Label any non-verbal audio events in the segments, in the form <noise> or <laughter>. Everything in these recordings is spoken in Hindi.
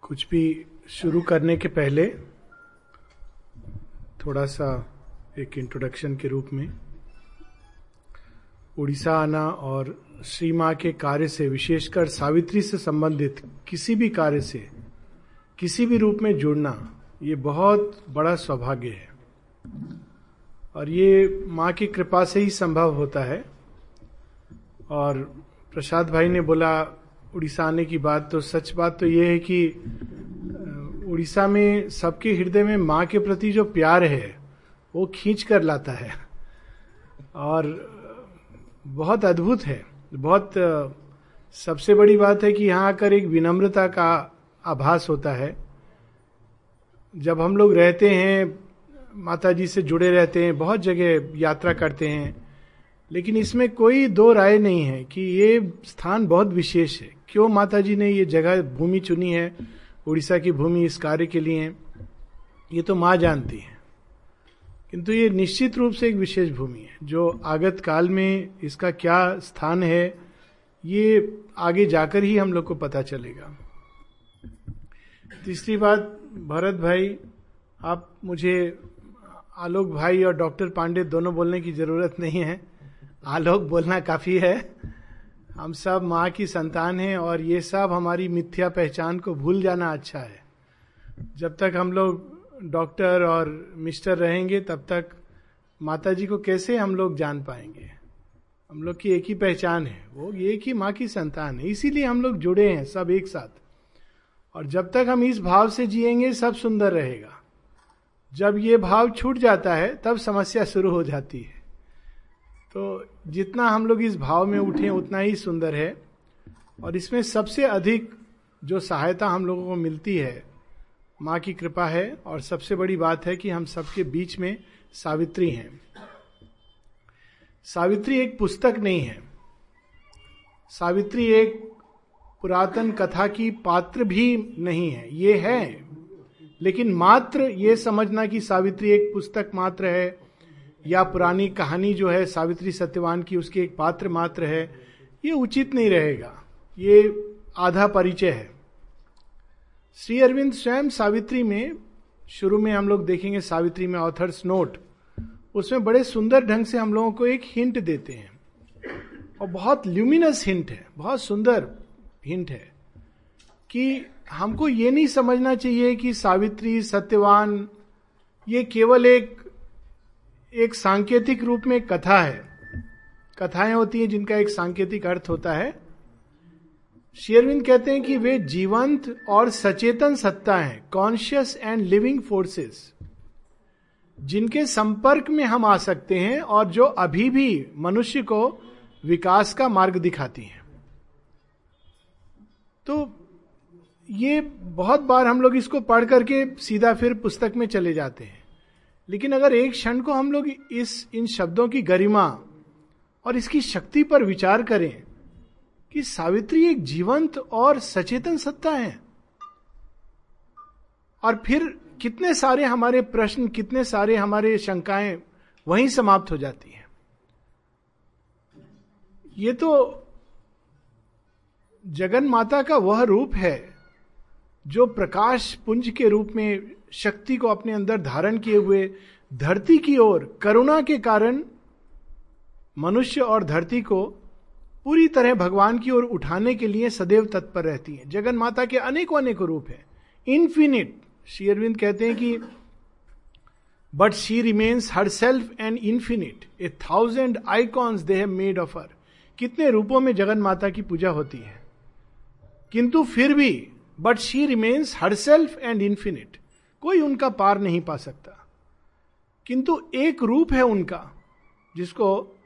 कुछ भी शुरू करने के पहले थोड़ा सा एक इंट्रोडक्शन के रूप में, उड़ीसा आना और श्री माँ के कार्य से, विशेषकर सावित्री से संबंधित किसी भी कार्य से, किसी भी रूप में जुड़ना, ये बहुत बड़ा सौभाग्य है। और ये माँ की कृपा से ही संभव होता है। और प्रसाद भाई ने बोला उड़ीसा आने की बात तो सच बात तो ये है कि उड़ीसा में सबके हृदय में माँ के प्रति जो प्यार है, वो खींच कर लाता है। और बहुत अद्भुत है। बहुत सबसे बड़ी बात है कि यहाँ आकर एक विनम्रता का आभास होता है। जब हम लोग रहते हैं माता जी से जुड़े रहते हैं, बहुत जगह यात्रा करते हैं, लेकिन इसमें कोई दो राय नहीं है कि ये स्थान बहुत विशेष है। क्यों माता जी ने ये जगह भूमि चुनी है? उड़ीसा की भूमि इस कार्य के लिए? ये तो माँ जानती है। किंतु ये निश्चित रूप से एक विशेष भूमि है, जो आगत काल में इसका क्या स्थान है, ये आगे जाकर ही हम लोग को पता चलेगा। तीसरी बात, भरत भाई, आप मुझे आलोक भाई और डॉक्टर पांडे दोनों बोलने की ज़रूरत नहीं है। आलोक बोलना काफ़ी है। हम सब माँ की संतान हैं और ये सब हमारी मिथ्या पहचान को भूल जाना अच्छा है। जब तक हम लोग डॉक्टर और मिस्टर रहेंगे, तब तक माता जी को कैसे हम लोग जान पाएँगे? हम लोग की एक ही पहचान है। वो एक ही माँ की संतान है। इसीलिए हम लोग जुड़े हैं सब एक साथ। और जब तक हम इस भाव से जिएँगे, सब सुंदर रहेगा। जब ये भाव छूट जाता है, तब समस्या शुरू हो जाती है। तो जितना हम लोग इस भाव में उठे, उतना ही सुंदर है। और इसमें सबसे अधिक जो सहायता हम लोगों को मिलती है, माँ की कृपा है, और सबसे बड़ी बात है कि हम सबके बीच में सावित्री हैं। सावित्री एक पुस्तक नहीं है। सावित्री एक पुरातन कथा की पात्र भी नहीं है। ये है, लेकिन मात्र ये समझना कि सावित्री एक पुस्तक मात्र है या पुरानी कहानी जो है सावित्री सत्यवान की, उसकी एक पात्र मात्र है, ये उचित नहीं रहेगा। ये आधा परिचय है। श्री अरविंद स्वयं सावित्री में, शुरू में हम लोग देखेंगे सावित्री में ऑथर्स नोट उसमें बड़े सुंदर ढंग से हम लोगों को एक हिंट देते हैं। और बहुत ल्यूमिनस हिंट है, बहुत सुंदर हिंट है कि हमको ये नहीं समझना चाहिए कि सावित्री, सत्यवान, ये केवल एक एक सांकेतिक रूप में कथा है। कथाएँ होती हैं जिनका एक सांकेतिक अर्थ होता है। शेयरविंद कहते हैं कि वे जीवंत और सचेतन सत्ता हैं कॉन्शियस एंड लिविंग फोर्सेस जिनके संपर्क में हम आ सकते हैं और जो अभी भी मनुष्य को विकास का मार्ग दिखाती हैं। तो ये बहुत बार हम लोग इसको पढ़ करके सीधा फिर पुस्तक में चले जाते हैं। लेकिन अगर एक क्षण को हम लोग इस, इन शब्दों की गरिमा और इसकी शक्ति पर विचार करें कि सावित्री एक जीवंत और सचेतन सत्ता है। और फिर कितने सारे हमारे प्रश्न, कितने सारे हमारे शंकाएँ वहीं समाप्त हो जाती हैं। ये तो जगन माता का वह रूप है जो प्रकाश पुंज के रूप में शक्ति को अपने अंदर धारण किए हुए धरती की ओर, करुणा के कारण मनुष्य और धरती को पूरी तरह भगवान की ओर उठाने के लिए सदैव तत्पर रहती है। जगन माता के अनेकों अनेकों रूप है। इन्फिनिट श्री अरविंद कहते हैं कि but she remains herself and infinite a thousand icons they have made of her कितने रूपों में जगन माता की पूजा होती है। किंतु फिर भी but she remains herself and infinite कोई उनका पार नहीं पा सकता। किंतु एक रूप है उनका, जिसको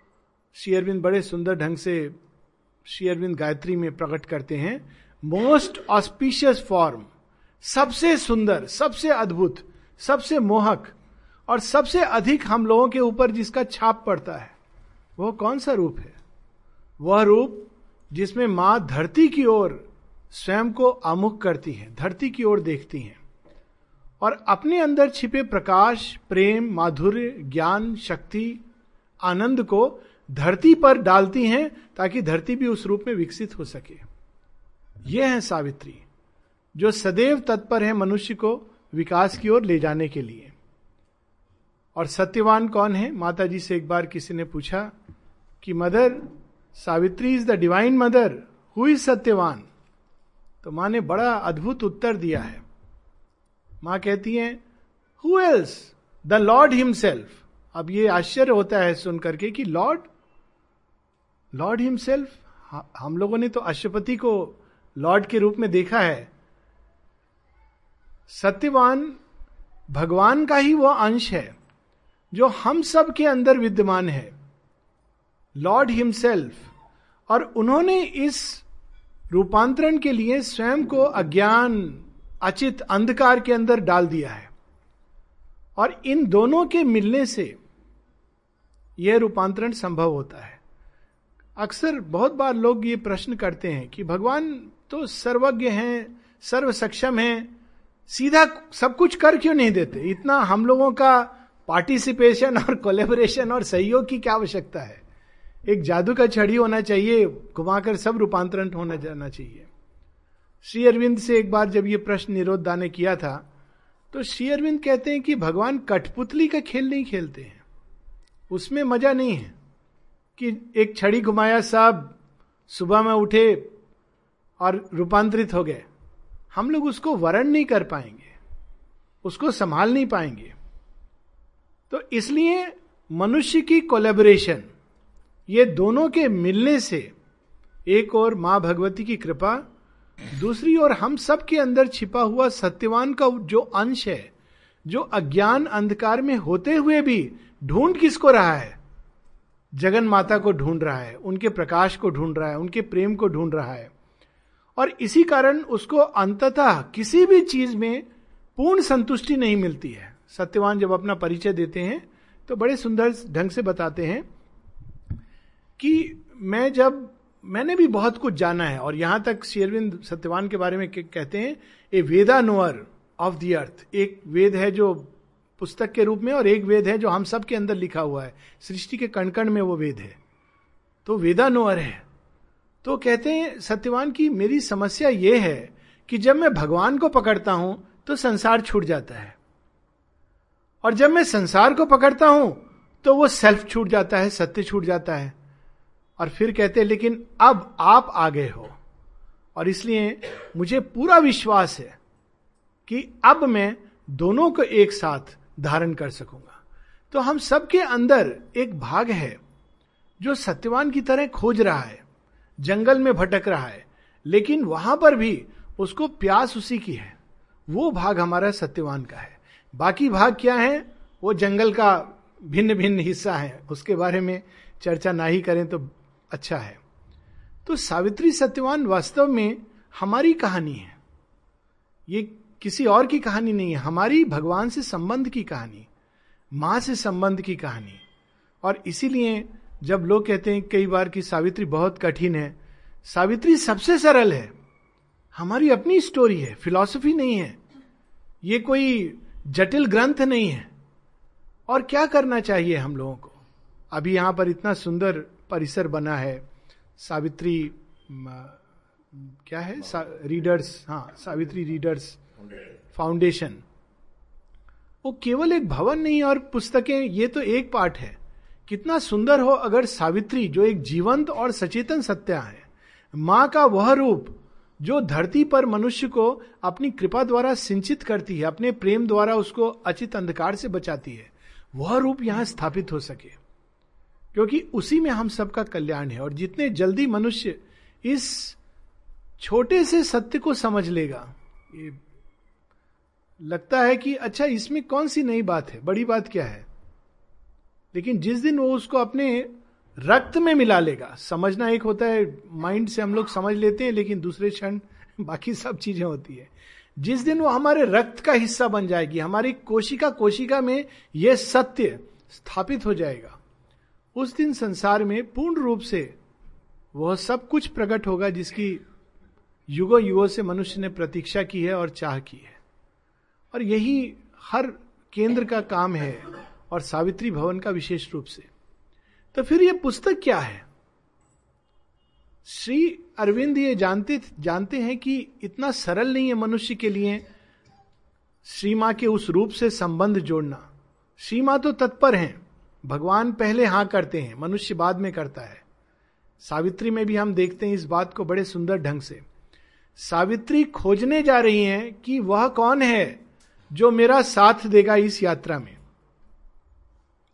शेयरविंद बड़े सुंदर ढंग से शेयरविंद गायत्री में प्रकट करते हैं, मोस्ट ऑस्पिशियस फॉर्म, सबसे सुंदर, सबसे अद्भुत, सबसे मोहक, और सबसे अधिक हम लोगों के ऊपर जिसका छाप पड़ता है, वह कौन सा रूप है? वह रूप जिसमें माँ धरती की ओर स्वयं को आमुख करती है, धरती की ओर देखती हैं। और अपने अंदर छिपे प्रकाश, प्रेम, माधुर्य, ज्ञान, शक्ति, आनंद को धरती पर डालती हैं ताकि धरती भी उस रूप में विकसित हो सके। यह है सावित्री, जो सदैव तत्पर है मनुष्य को विकास की ओर ले जाने के लिए। और सत्यवान कौन है? माता जी से एक बार किसी ने पूछा कि, mother, Savitri is the divine mother, who is Satyavan? तो माँ ने बड़ा अद्भुत उत्तर दिया है। माँ कहती है who else the Lord himself अब ये आश्चर्य होता है सुन करके कि लॉर्ड लॉर्ड हिमसेल्फ हम लोगों ने तो अशुपति को लॉर्ड के रूप में देखा है। सत्यवान, भगवान का ही वह अंश है, जो हम सब के अंदर विद्यमान है। लॉर्ड हिमसेल्फ और उन्होंने इस रूपांतरण के लिए स्वयं को अज्ञान अचित अंधकार के अंदर डाल दिया है। और इन दोनों के मिलने से यह रूपांतरण संभव होता है। अक्सर बहुत बार लोग ये प्रश्न करते हैं कि भगवान तो सर्वज्ञ हैं सर्व सक्षम हैं, सीधा सब कुछ कर क्यों नहीं देते? इतना हम लोगों का पार्टिसिपेशन और कोलेबोरेशन और सहयोग की क्या आवश्यकता है? एक जादू का छड़ी होना चाहिए, घुमाकर सब रूपांतरण होना जाना चाहिए। श्री अरविंद से एक बार जब ये प्रश्न निरोध दाने किया था तो श्री अरविंद कहते हैं कि भगवान कठपुतली का खेल नहीं खेलते हैं। उसमें मज़ा नहीं है कि एक छड़ी घुमाया, साहब, सुबह में उठे और रूपांतरित हो गए। हम लोग उसको वरण नहीं कर पाएँगे, उसको संभाल नहीं पाएँगे। तो इसलिए मनुष्य की कोलेबोरेशन ये दोनों के मिलने से एक और माँ भगवती की कृपा दूसरी ओर हम सब के अंदर छिपा हुआ सत्यवान का जो अंश है, जो अज्ञान अंधकार में होते हुए भी ढूंढ किसको रहा है? जगन माता को ढूंढ रहा है, उनके प्रकाश को ढूंढ रहा है, उनके प्रेम को ढूंढ रहा है। और इसी कारण उसको अंततः किसी भी चीज़ में पूर्ण संतुष्टि नहीं मिलती है। सत्यवान जब अपना परिचय देते हैं तो बड़े सुंदर ढंग से बताते हैं कि मैं जब मैंने भी बहुत कुछ जाना है और यहाँ तक शेरविंद सत्यवान के बारे में कहते हैं, a Veda knower of the earth. एक वेद है जो पुस्तक के रूप में और एक वेद है जो हम सब के अंदर लिखा हुआ है। सृष्टि के कण कण में वो वेद है। तो वेदा नोअर है। तो कहते हैं, सत्यवान की मेरी समस्या ये है कि जब मैं भगवान को पकड़ता हूँ तो संसार छूट जाता है। और जब मैं संसार को पकड़ता हूँ तो वो सेल्फ छूट जाता है, सत्य छूट जाता है। और फिर कहते हैं, लेकिन अब आप आ गए हो। और इसलिए मुझे पूरा विश्वास है कि अब मैं दोनों को एक साथ धारण कर सकूँगा। तो हम सबके अंदर एक भाग है जो सत्यवान की तरह खोज रहा है, जंगल में भटक रहा है, लेकिन वहाँ पर भी उसको प्यास उसी की है। वो भाग हमारा सत्यवान का है। बाकी भाग क्या है? वो जंगल का भिन्न भिन्न हिस्सा है। उसके बारे में चर्चा ना ही करें तो अच्छा है। तो सावित्री सत्यवान वास्तव में हमारी कहानी है। ये किसी और की कहानी नहीं है, हमारी भगवान से संबंध की कहानी, माँ से संबंध की कहानी। और इसीलिए जब लोग कहते हैं, कई बार कि सावित्री बहुत कठिन है, सावित्री सबसे सरल है। हमारी अपनी स्टोरी है फिलॉसफी नहीं है। ये कोई जटिल ग्रंथ नहीं है। और क्या करना चाहिए हम लोगों को? अभी यहाँ पर इतना सुंदर परिसर बना है सावित्री क्या है? सा, रीडर्स हाँ सावित्री रीडर्स फाउंडेशन वो केवल एक भवन नहीं और पुस्तकें ये तो एक पार्ट है। कितना सुंदर हो अगर सावित्री जो एक जीवंत और सचेतन सत्या है माँ का वह रूप जो धरती पर मनुष्य को अपनी कृपा द्वारा सिंचित करती है अपने प्रेम द्वारा उसको अचित अंधकार से बचाती है वह रूप यहाँ स्थापित हो सके। क्योंकि उसी में हम सबका कल्याण है और जितने जल्दी मनुष्य इस छोटे से सत्य को समझ लेगा, ये लगता है कि अच्छा इसमें कौन सी नई बात है? बड़ी बात क्या है? लेकिन जिस दिन वो उसको अपने रक्त में मिला लेगा, समझना एक होता है माइंड से हम लोग समझ लेते हैं, लेकिन दूसरे क्षण <laughs> बाकी सब चीज़ें होती है। जिस दिन वो हमारे रक्त का हिस्सा बन जाएगी, हमारी कोशिका कोशिका में यह सत्य स्थापित हो जाएगा। उस दिन संसार में पूर्ण रूप से वह सब कुछ प्रकट होगा जिसकी युगो युगो से मनुष्य ने प्रतीक्षा की है और चाह की है। और यही हर केंद्र का काम है और सावित्री भवन का विशेष रूप से। तो फिर यह पुस्तक क्या है? श्री अरविंद ये जानते जानते हैं कि इतना सरल नहीं है मनुष्य के लिए श्री माँ के उस रूप से संबंध जोड़ना। श्री माँ तो तत्पर हैं। भगवान पहले हाँ करते हैं, मनुष्य बाद में करता है। सावित्री में भी हम देखते हैं इस बात को बड़े सुंदर ढंग से। सावित्री खोजने जा रही हैं कि वह कौन है जो मेरा साथ देगा इस यात्रा में।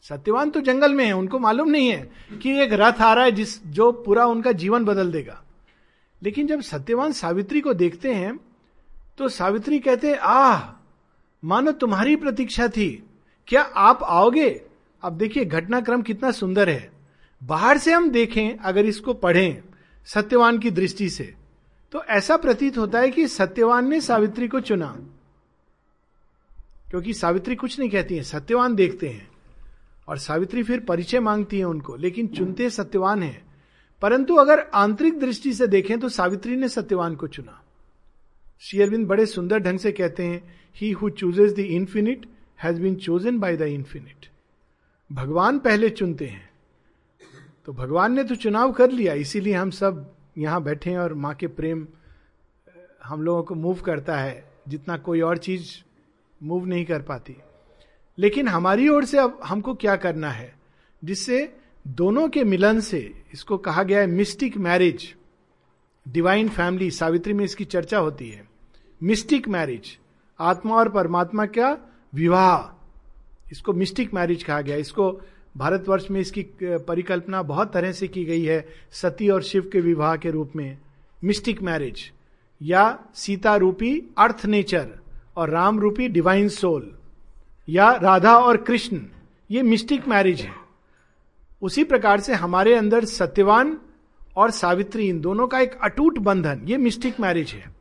सत्यवान तो जंगल में है, उनको मालूम नहीं है कि एक रथ आ रहा है जिस, जो पूरा उनका जीवन बदल देगा। लेकिन जब सत्यवान सावित्री को देखते हैं तो सावित्री कहते आह, मानो तुम्हारी प्रतीक्षा थी। क्या आप आओगे? अब देखिए, घटनाक्रम कितना सुंदर है। बाहर से हम देखें, अगर इसको पढ़ें सत्यवान की दृष्टि से तो ऐसा प्रतीत होता है कि सत्यवान ने सावित्री को चुना। क्योंकि सावित्री कुछ नहीं कहती है, सत्यवान देखते हैं। और सावित्री फिर परिचय मांगती है उनको, लेकिन चुनते सत्यवान है। परंतु अगर आंतरिक दृष्टि से देखें तो सावित्री ने सत्यवान को चुना। शेयरविंद बड़े सुंदर ढंग से कहते हैं ही who chooses the infinite has been chosen by the infinite भगवान पहले चुनते हैं। तो भगवान ने तो चुनाव कर लिया, इसीलिए हम सब यहाँ बैठे हैं और माँ के प्रेम हम लोगों को मूव करता है, जितना कोई और चीज़ मूव नहीं कर पाती। लेकिन हमारी ओर से अब हमको क्या करना है, जिससे दोनों के मिलन से, इसको कहा गया है mystic marriage divine family Savitri में इसकी चर्चा होती है। मिस्टिक मैरिज आत्मा और परमात्मा का विवाह इसको मिस्टिक मैरिज कहा गया इसको भारतवर्ष में इसकी परिकल्पना बहुत तरह से की गई है सती और शिव के विवाह के रूप में। मिस्टिक मैरिज या सीता रूपी अर्थ नेचर और राम रूपी डिवाइन सोल या राधा और कृष्ण, ये मिस्टिक मैरिज है। उसी प्रकार से हमारे अंदर सत्यवान और सावित्री, इन दोनों का एक अटूट बंधन, ये मिस्टिक मैरिज है।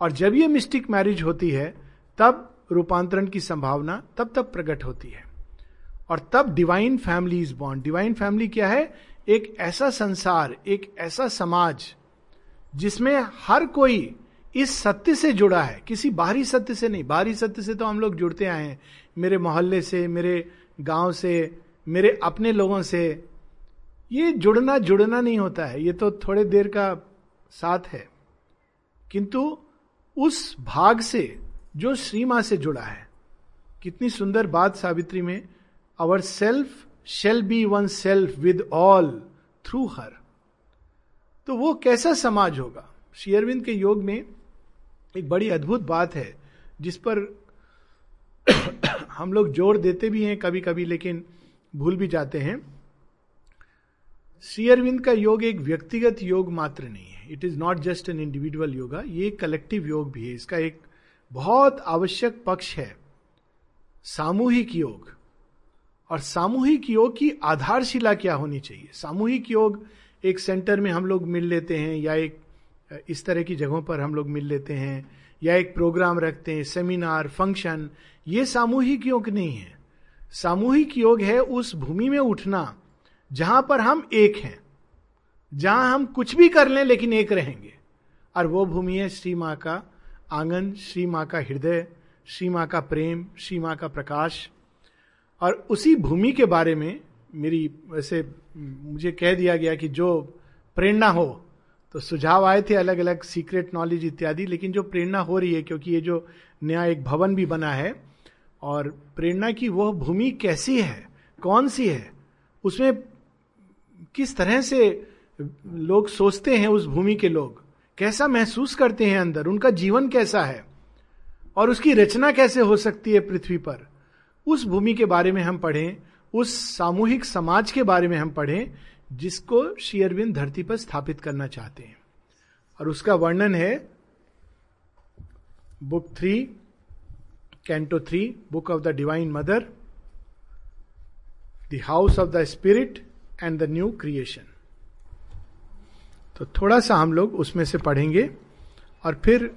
और जब ये मिस्टिक मैरिज होती है, तब रूपांतरण की संभावना तब तब प्रकट होती है। और तब divine family is bond divine family क्या है? एक ऐसा संसार, एक ऐसा समाज, जिसमें हर कोई इस सत्य से जुड़ा है। किसी बाहरी सत्य से नहीं। बाहरी सत्य से तो हम लोग जुड़ते आए हैं। मेरे मोहल्ले से, मेरे गाँव से, मेरे अपने लोगों से। ये जुड़ना जुड़ना नहीं होता है। ये तो थोड़े देर का साथ है। किंतु उस भाग से जो श्री माँ से जुड़ा है। कितनी सुंदर बात सावित्री में our self shall be one self with all through her तो वो कैसा समाज होगा? शेयरविंद के योग में एक बड़ी अद्भुत बात है, जिस पर <clears throat> हम लोग ज़ोर देते भी हैं कभी कभी लेकिन भूल भी जाते हैं। श्री का योग एक व्यक्तिगत योग मात्र नहीं है। It is not just an individual yoga ये कलेक्टिव योग भी है। इसका एक बहुत आवश्यक पक्ष है सामूहिक योग। और सामूहिक योग की आधारशिला क्या होनी चाहिए? सामूहिक योग एक सेंटर में हम लोग मिल लेते हैं या एक, इस तरह की जगहों पर हम लोग मिल लेते हैं या एक प्रोग्राम रखते हैं सेमिनार फ़ंक्शन ये सामूहिक योग नहीं है। सामूहिक योग है उस भूमि में उठना जहाँ पर हम एक हैं, जहाँ हम कुछ भी कर लें लेकिन एक रहेंगे। और वो भूमि है श्री माँ का आँगन श्री माँ का हृदय श्री माँ का प्रेम श्री माँ का प्रकाश। और उसी भूमि के बारे में मेरी, वैसे मुझे कह दिया गया कि जो प्रेरणा हो तो सुझाव आए थे अलग अलग सीक्रेट नॉलेज इत्यादि, लेकिन जो प्रेरणा हो रही है, क्योंकि ये जो नया एक भवन भी बना है, और प्रेरणा की वह भूमि कैसी है, कौन सी है, उसमें किस तरह से लोग सोचते हैं, उस भूमि के लोग। कैसा महसूस करते हैं अंदर? उनका जीवन कैसा है? और उसकी रचना कैसे हो सकती है पृथ्वी पर? उस भूमि के बारे में हम पढ़ें, उस सामूहिक समाज के बारे में हम पढ़ें, जिसको शेयरविंद धरती पर स्थापित करना चाहते हैं। और उसका वर्णन है, book three, canto three, book of the divine mother, the house of the spirit and the new creation. तो थोड़ा सा हम लोग उसमें से पढ़ेंगे। और फिर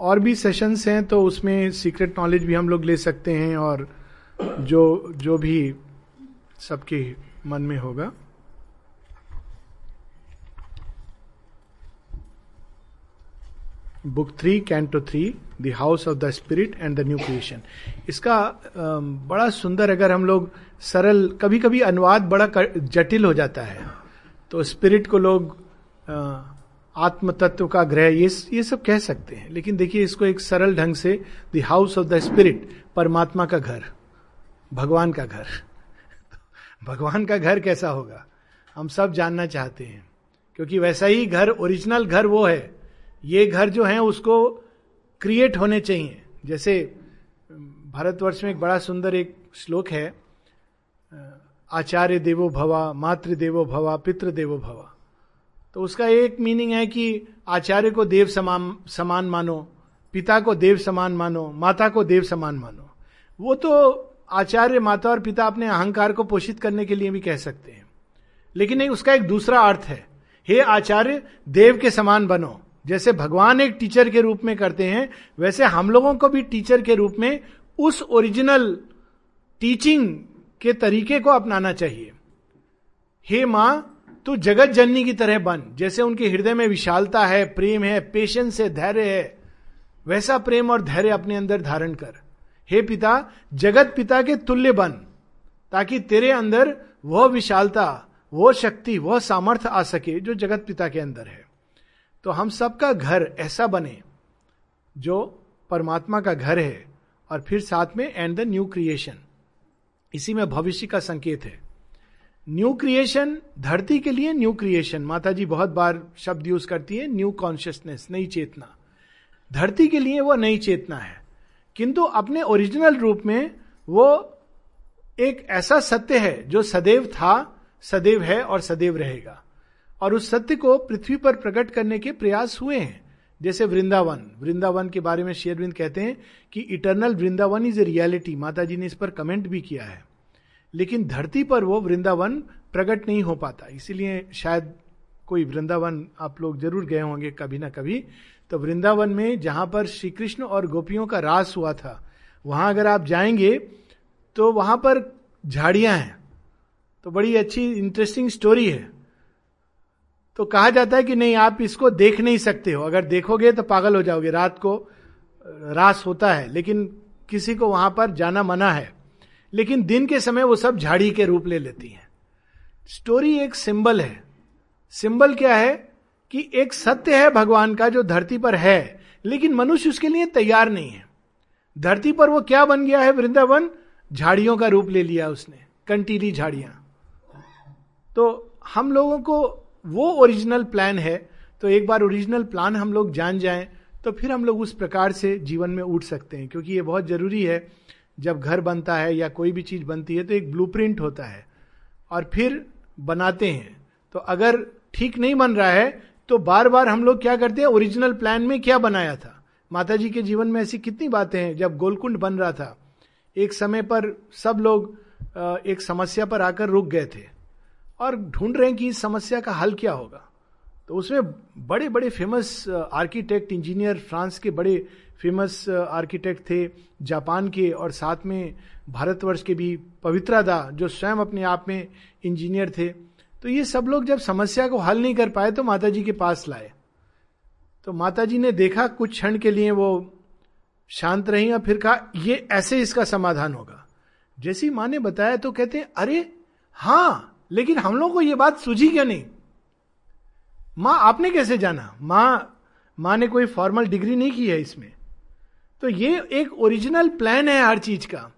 और भी सेशंस हैं तो उसमें सीक्रेट नॉलेज भी हम लोग ले सकते हैं और जो जो भी सबके मन में होगा। Book three canto three the house of the spirit and the new creation इसका बड़ा सुंदर अगर हम लोग सरल कभी कभी अनुवाद बड़ा जटिल हो जाता है। तो स्पिरिट को लोग आत्म तत्व का ग्रह, ये ये सब कह सकते हैं। लेकिन देखिए, इसको एक सरल ढंग से the house of the spirit परमात्मा का घर, भगवान का घर। <laughs> भगवान का घर कैसा होगा? हम सब जानना चाहते हैं। क्योंकि वैसा ही घर ओरिजिनल घर वो है। ये घर जो है, उसको क्रिएट होने चाहिए। जैसे, भारतवर्ष में एक बड़ा सुंदर एक श्लोक है आचार्य देवो भवा, मातृ देवो भवा, पितृ देवो भवा। तो उसका एक मीनिंग है कि आचार्य को देव समान समान मानो, पिता को देव समान मानो, माता को देव समान मानो। वो तो आचार्य माता और पिता अपने अहंकार को पोषित करने के लिए भी कह सकते हैं। लेकिन उसका एक दूसरा अर्थ है। हे आचार्य, देव के समान बनो। जैसे भगवान एक टीचर के रूप में करते हैं, वैसे हम लोगों को भी टीचर के रूप में उस ओरिजिनल टीचिंग के तरीके को अपनाना चाहिए। हे माँ तू जगत जननी की तरह बन। जैसे उनके हृदय में विशालता है, प्रेम है पेशेंस है, धैर्य है, वैसा प्रेम और धैर्य अपने अंदर धारण कर। हे पिता, जगत पिता के तुल्य बन, ताकि तेरे अंदर वह विशालता वो शक्ति, वह सामर्थ्य आ सके जो जगत पिता के अंदर है। तो हम सबका घर ऐसा बने, जो परमात्मा का घर है, और फिर साथ में एंड द न्यू क्रिएशन इसी में भविष्य का संकेत है। न्यू क्रिएशन, धरती के लिए न्यू क्रिएशन। माता जी बहुत बार शब्द यूज़ करती है, न्यू कॉन्शियसनेस, नई चेतना। धरती के लिए वो नई चेतना है। किंतु अपने ओरिजिनल रूप में वो एक ऐसा सत्य है जो सदैव था, सदैव है और सदैव रहेगा। और उस सत्य को पृथ्वी पर प्रकट करने के प्रयास हुए हैं। जैसे वृंदावन। वृंदावन के बारे में शेयरविंद कहते हैं कि eternal Vrindavan is a reality. माता जी ने इस पर कमेंट भी किया है। लेकिन धरती पर वो वृंदावन प्रकट नहीं हो पाता। इसीलिए शायद कोई वृंदावन आप लोग ज़रूर गए होंगे कभी ना कभी। तो वृंदावन में जहाँ पर श्री कृष्ण और गोपियों का रास हुआ था, वहाँ अगर आप जाएँगे तो वहाँ पर झाड़ियाँ हैं। तो बड़ी अच्छी इंटरेस्टिंग स्टोरी है। तो कहा जाता है कि नहीं, आप इसको देख नहीं सकते हो। अगर देखोगे तो पागल हो जाओगे। रात को रास होता है, लेकिन किसी को वहाँ पर जाना मना है। लेकिन दिन के समय वो सब झाड़ी के रूप ले लेती हैं। स्टोरी एक सिंबल है। सिंबल क्या है कि एक सत्य है भगवान का जो धरती पर है, लेकिन मनुष्य उसके लिए तैयार नहीं है। धरती पर वो क्या बन गया है वृंदावन? झाड़ियों का रूप ले लिया उसने, कंटीली झाड़ियाँ। तो हम लोगों को वो ओरिजिनल प्लान है तो एक बार ओरिजिनल प्लान हम लोग जान जाएँ तो फिर हम लोग उस प्रकार से जीवन में उठ सकते हैं, क्योंकि ये बहुत ज़रूरी है जब घर बनता है या कोई भी चीज़ बनती है तो एक ब्लूप्रिंट होता है। और फिर बनाते हैं। तो अगर ठीक नहीं बन रहा है तो बार बार हम लोग क्या करते हैं? ओरिजिनल प्लान में क्या बनाया था? माता जी के जीवन में ऐसी कितनी बातें हैं? जब गोलकुंड बन रहा था, एक समय पर सब लोग एक समस्या पर आकर रुक गए थे। और ढूंढ रहे हैं कि इस समस्या का हल क्या होगा। तो उसमें बड़े बड़े फ़ेमस आर्किटेक्ट इंजीनियर फ्रांस के बड़े फ़ेमस आर्किटेक्ट थे जापान के और साथ में भारतवर्ष के भी पवित्रादा जो स्वयं अपने आप में इंजीनियर थे। तो ये सब लोग जब समस्या को हल नहीं कर पाए तो माता जी के पास लाए। तो माता जी ने देखा कुछ क्षण के लिए वो शांत रही और फिर कहा, ये ऐसे इसका समाधान होगा। जैसी माँ ने बताया तो कहते हैं, अरे हाँ लेकिन हम लोग को ये बात सूझी क्या नहीं? माँ, आपने कैसे जाना? माँ माँ ने कोई फॉर्मल डिग्री नहीं की है इसमें। तो ये एक ओरिजिनल प्लान है हर चीज़ का।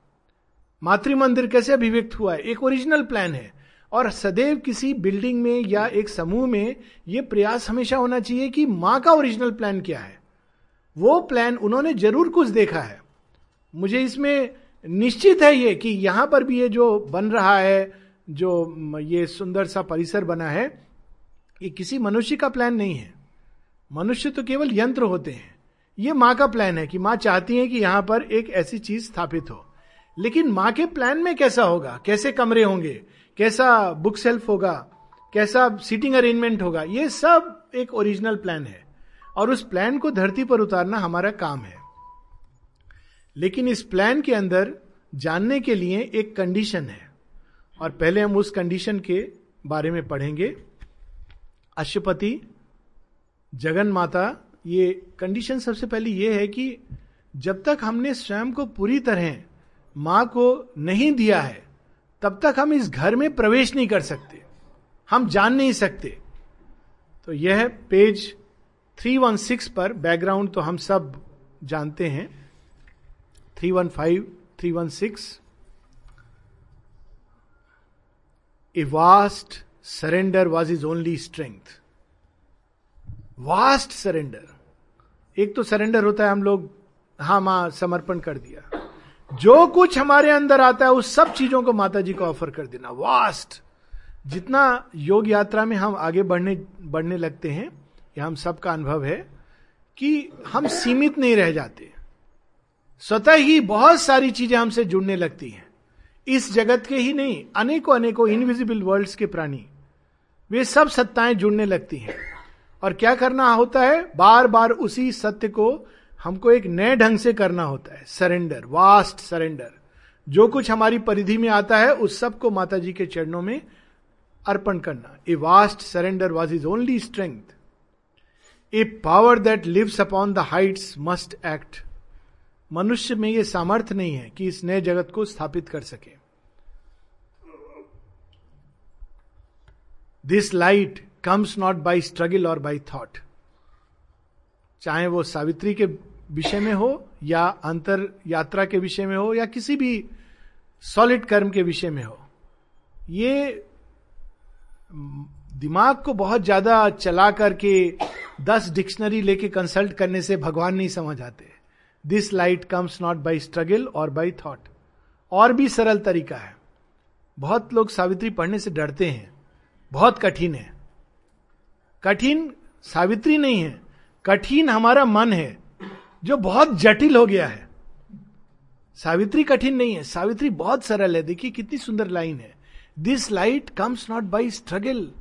मातृ मंदिर कैसे अभिव्यक्त हुआ है? एक ओरिजिनल प्लान है। और सदैव किसी बिल्डिंग में या एक समूह में यह प्रयास हमेशा होना चाहिए कि माँ का ओरिजिनल प्लान क्या है। वो प्लान उन्होंने ज़रूर कुछ देखा है। मुझे इसमें निश्चित है ये कि यहाँ पर भी ये जो बन रहा है, जो ये सुंदर सा परिसर बना है, ये किसी मनुष्य का प्लान नहीं है। मनुष्य तो केवल यंत्र होते हैं। ये माँ का प्लान है कि माँ चाहती है कि यहाँ पर एक ऐसी चीज़ स्थापित हो। लेकिन माँ के प्लान में कैसा होगा? कैसे कमरे होंगे? कैसा बुक सेल्फ होगा? कैसा सीटिंग अरेंजमेंट होगा? ये सब एक ओरिजिनल प्लान है। और उस प्लान को धरती पर उतारना हमारा काम है। लेकिन इस प्लान के अंदर जानने के लिए एक कंडीशन है। और पहले हम उस कंडीशन के बारे में पढ़ेंगे। अशुपति जगन माता ये कंडीशन सबसे पहले ये है कि जब तक हमने स्वयं को पूरी तरह माँ को नहीं दिया है, तब तक हम इस घर में प्रवेश नहीं कर सकते। हम जान नहीं सकते। तो यह पेज 316 पर बैकग्राउंड तो हम सब जानते हैं। 315 316 a vast surrender was his only strength vast surrender एक तो सरेंडर होता है हम लोग, हा, माँ, समर्पण कर दिया। जो कुछ हमारे अंदर आता है, उस सब चीज़ों को माता जी को ऑफ़र कर देना। वास्ट जितना योग यात्रा में हम आगे बढ़ने बढ़ने लगते हैं यह हम सबका अनुभव है कि हम सीमित नहीं रह जाते। स्वतः ही बहुत सारी चीज़ें हमसे जुड़ने लगती हैं। इस जगत के ही नहीं अनेकों अनेकों इनविजिबल वर्ल्ड्स के प्राणी। वे सब सत्ताएँ जुड़ने लगती हैं। और क्या करना होता है? बार बार उसी सत्य को हमको एक नए ढंग से करना होता है। सरेंडर वास्ट सरेंडर जो कुछ हमारी परिधि में आता है, उस सबको माता जी के चरणों में अर्पण करना। A vast surrender was his only strength a power that lives upon the heights must act मनुष्य में यह सामर्थ्य नहीं है कि इस नए जगत को स्थापित कर सके। This light comes not by struggle or by thought चाहे वो सावित्री के विषय में हो या अंतर यात्रा के विषय में हो या किसी भी सॉलिड कर्म के विषय में हो, ये दिमाग को बहुत ज़्यादा चला करके दस डिक्शनरी लेके कंसल्ट करने से भगवान नहीं समझ आते। This light comes not by struggle or by thought और भी सरल तरीका है। बहुत लोग सावित्री पढ़ने से डरते हैं। बहुत कठिन है। कठिन सावित्री नहीं है, कठिन हमारा मन है, जो बहुत जटिल हो गया है। सावित्री कठिन नहीं है, सावित्री बहुत सरल है। देखिए कितनी सुंदर लाइन है। This light comes not by struggle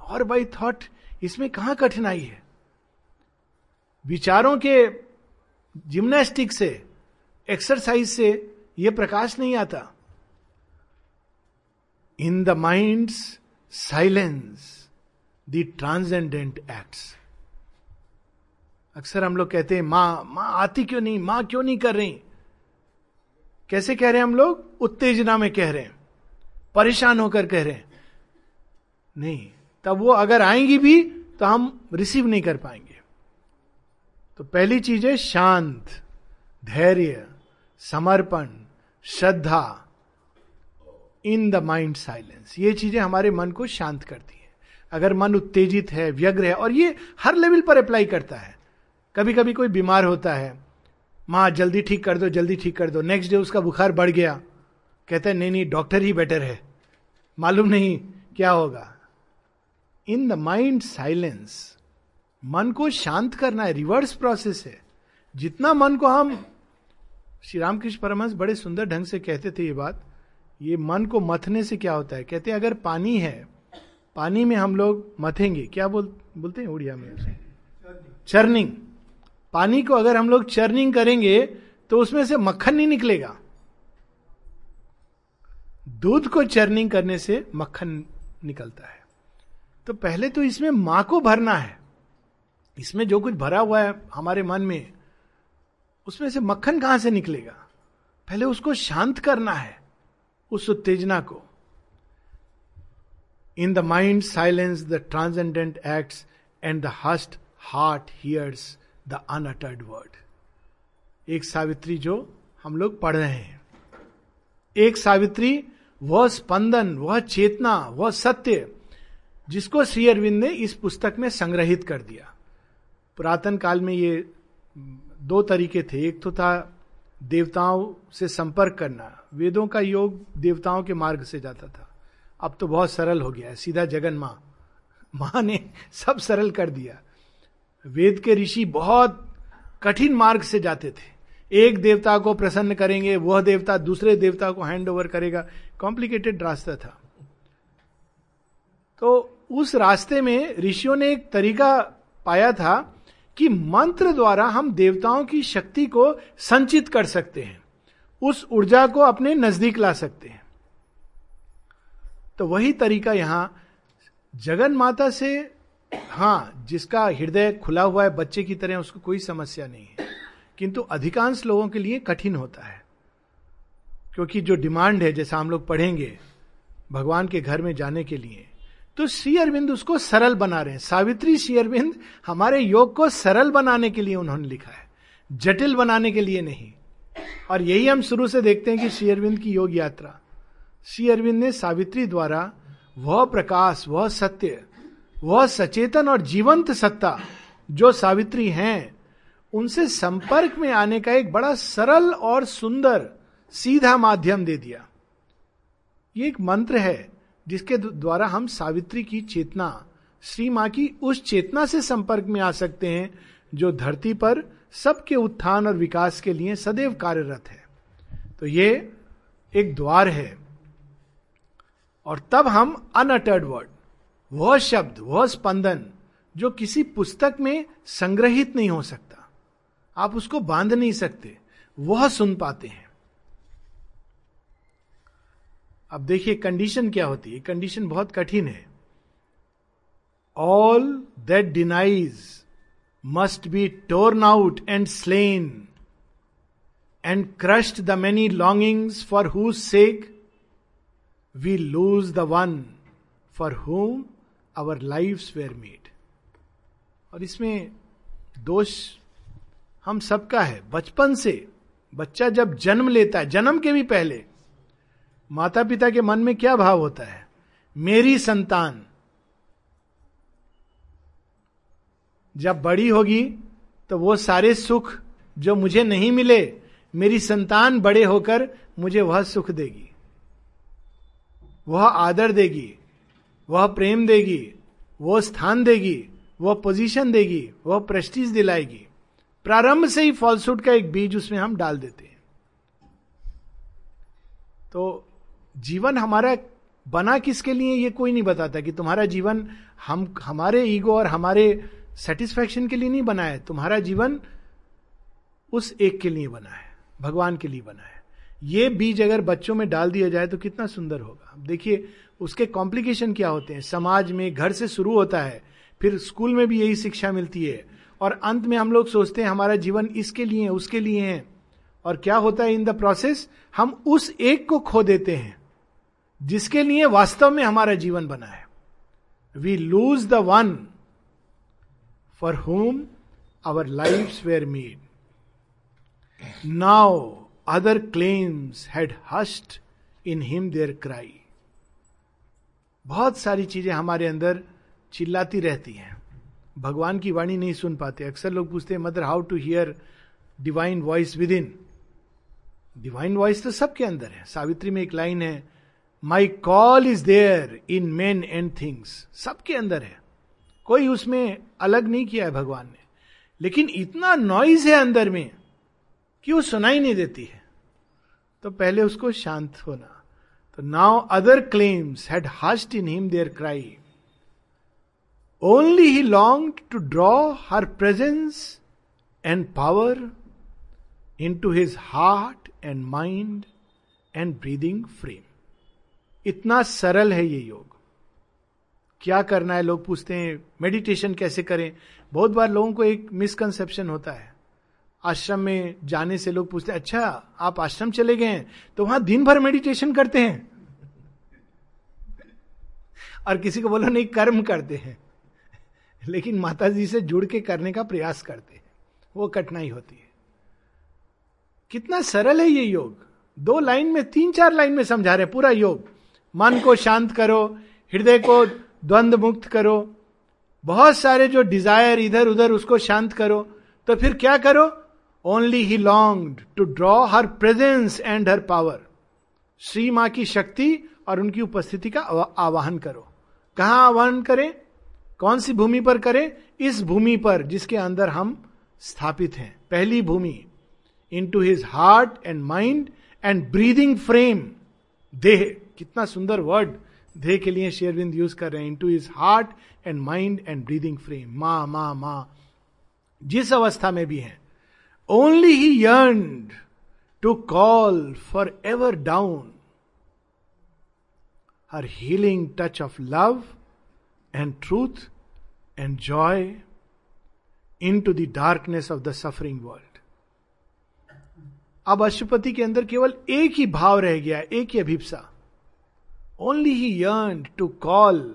or by thought इसमें कहा कठिनाई है? विचारों के जिम्नास्टिक से एक्सरसाइज से यह प्रकाश नहीं आता। In the mind silence the transcendent acts. अक्सर हम लोग कहते हैं, माँ माँ आती क्यों नहीं? माँ क्यों नहीं कर रही? कैसे कह रहे हैं हम लोग? उत्तेजना में कह रहे हैं। परेशान होकर कह रहे हैं। नहीं, तब वो अगर आएँगी भी तो हम रिसीव नहीं कर पाएँगे। तो पहली चीज़ है शांत, धैर्य, समर्पण, श्रद्धा, इन द माइंड साइलेंस। ये चीज़ें हमारे मन को शांत करती अगर मन उत्तेजित है, व्यग्र है, और ये हर लेवल पर अप्लाई करता है। कभी कभी कोई बीमार होता है, माँ, जल्दी ठीक कर दो, जल्दी ठीक कर दो नेक्स्ट डे उसका बुखार बढ़ गया। कहता है, नहीं नहीं डॉक्टर ही बेटर है। मालूम नहीं क्या होगा। इन द माइंड साइलेंस मन को शांत करना है रिवर्स प्रोसेस है। जितना मन को हम श्री रामकृष्ण परमहंस बड़े सुंदर ढंग से कहते थे ये बात, ये मन को मथने से क्या होता है? कहते हैं, अगर पानी है पानी में हम लोग मथेंगे। क्या बोल, बोलते हैं उड़िया में? चर्निंग। पानी को अगर हम लोग चर्निंग करेंगे तो उसमें से मक्खन नहीं निकलेगा। दूध को चर्निंग करने से मक्खन निकलता है। तो पहले तो इसमें माँ को भरना है। इसमें जो कुछ भरा हुआ है हमारे मन में, उसमें से मक्खन कहाँ से निकलेगा? पहले उसको शांत करना है, उस उत्तेजना को। In the mind silence the transcendent acts and the hushed heart hears the unuttered word एक सावित्री जो हम लोग पढ़ रहे हैं। एक सावित्री, वह स्पंदन, वह चेतना, वह सत्य, जिसको श्री अरविंद ने इस पुस्तक में संग्रहित कर दिया। पुरातन काल में ये दो तरीके थे। एक तो था देवताओं से संपर्क करना। वेदों का योग देवताओं के मार्ग से जाता था। अब तो बहुत सरल हो गया है, सीधा जगन माँ। माँ ने सब सरल कर दिया। वेद के ऋषि बहुत कठिन मार्ग से जाते थे। एक देवता को प्रसन्न करेंगे, वह देवता दूसरे देवता को हैंड ओवर करेगा। कॉम्प्लिकेटेड रास्ता था। तो उस रास्ते में ऋषियों ने एक तरीका पाया था कि मंत्र द्वारा हम देवताओं की शक्ति को संचित कर सकते हैं। उस ऊर्जा को अपने नज़दीक ला सकते हैं। तो वही तरीका यहाँ, जगन माता से हाँ जिसका हृदय खुला हुआ है, बच्चे की तरह, उसको कोई समस्या नहीं है। किंतु अधिकांश लोगों के लिए कठिन होता है। क्योंकि जो डिमांड है, जैसा हम लोग पढ़ेंगे, भगवान के घर में जाने के लिए तो श्री अरविंद उसको सरल बना रहे हैं। सावित्री श्री अरविंद हमारे योग को सरल बनाने के लिए उन्होंने लिखा है। जटिल बनाने के लिए नहीं। और यही हम शुरू से देखते हैं कि श्री अरविंद की योग यात्रा। श्री अरविंद ने सावित्री द्वारा वह प्रकाश, वह सत्य, वह सचेतन और जीवंत सत्ता जो सावित्री हैं, उनसे संपर्क में आने का एक बड़ा सरल और सुंदर सीधा माध्यम दे दिया। ये एक मंत्र है जिसके द्वारा हम सावित्री की चेतना, श्री माँ की उस चेतना से संपर्क में आ सकते हैं जो धरती पर सबके उत्थान और विकास के लिए सदैव कार्यरत है। तो ये एक द्वार है। और तब हम अनअटर्ड वर्ड वह शब्द वह स्पंदन, जो किसी पुस्तक में संग्रहित नहीं हो सकता। आप उसको बाँध नहीं सकते, वह सुन पाते हैं। अब देखिए कंडीशन क्या होती है। कंडीशन बहुत कठिन है। All that denies must be torn out and slain and crushed the many longings for whose sake we lose the one for whom our life were made और इसमें दोष हम सबका है। बचपन से बच्चा जब जन्म लेता है, जन्म के भी पहले माता पिता के मन में क्या भाव होता है? मेरी संतान जब बड़ी होगी तो वो सारे सुख जो मुझे नहीं मिले, मेरी संतान बड़े होकर मुझे वह सुख देगी। वह आदर देगी, वह प्रेम देगी, वह स्थान देगी, वह पोजीशन देगी, वह प्रेस्टीज दिलाएगी। प्रारंभ से ही फॉल्सूट का एक बीज उसमें हम डाल देते हैं। तो जीवन हमारा बना किसके लिए ये कोई नहीं बताता कि तुम्हारा जीवन हम, हमारे ईगो और हमारे सेटिस्फैक्शन के लिए नहीं बना है, तुम्हारा जीवन उस एक के लिए बना है, भगवान के लिए बना है। ये बीज अगर बच्चों में डाल दिया जाए तो कितना सुंदर होगा। देखिए, उसके कॉम्प्लिकेशन क्या होते हैं? समाज में, घर से शुरू होता है, फिर स्कूल में भी यही शिक्षा मिलती है, और अंत में हम लोग सोचते हैं हमारा जीवन इसके लिए है उसके लिए है। और क्या होता है इन द प्रोसेस हम उस एक को खो देते हैं, जिसके लिए वास्तव में हमारा जीवन बना है। We lose the one for whom our life were made now other claims had hushed in him their cry बहुत सारी चीज़ें हमारे अंदर चिल्लाती रहती हैं। भगवान की वाणी नहीं सुन पाते। अक्सर लोग पूछते हैं, mother how to hear divine voice within divine voice तो सबके अंदर है। सावित्री में एक लाइन है my call is there in men and things सबके अंदर है। कोई उसमें अलग नहीं किया है भगवान ने। लेकिन इतना नॉइज़ है अंदर में। कि वो सुनाई नहीं देती है? तो पहले उसको शांत होना। तो now other claims had hushed in him their cry only he long to draw her presence and power into his heart and mind and breathing frame इतना सरल है ये योग। क्या करना है? लोग पूछते हैं मेडिटेशन कैसे करें? बहुत बार लोगों को एक मिसकंसेप्शन होता है। आश्रम में जाने से लोग पूछते अच्छा आप आश्रम चले गए हैं तो वहाँ दिन भर मेडिटेशन करते हैं? और किसी को बोलो, नहीं, कर्म करते हैं। लेकिन माता जी से जुड़ के करने का प्रयास करते हैं। वो कठिनाई होती है। कितना सरल है ये योग। दो लाइन में, तीन चार लाइन में समझा रहे पूरा योग। मन को शांत करो, हृदय को द्वंद मुक्त करो। बहुत सारे जो डिज़ायर इधर उधर उसको शांत करो। तो फिर क्या करो? Only he long to draw her presence and her power Shri माँ की शक्ति और उनकी उपस्थिति का आवाहन करो कहा आवाहन करें कौन सी भूमि पर करें? इस भूमि पर, जिसके अंदर हम स्थापित हैं। पहली भूमि into his heart and mind and breathing frame देह। कितना सुंदर वर्ड देह के लिए शेयरविंद यूज़ कर रहे हैं। Into his heart and mind and breathing frame मा मा मा। जिस अवस्था में भी है yearned to call forever down her healing touch of love and truth and joy into the darkness of the suffering world अब अशुपति के अंदर केवल एक ही भाव रह गया, एक ही अभिप्सा। Only he yearn to call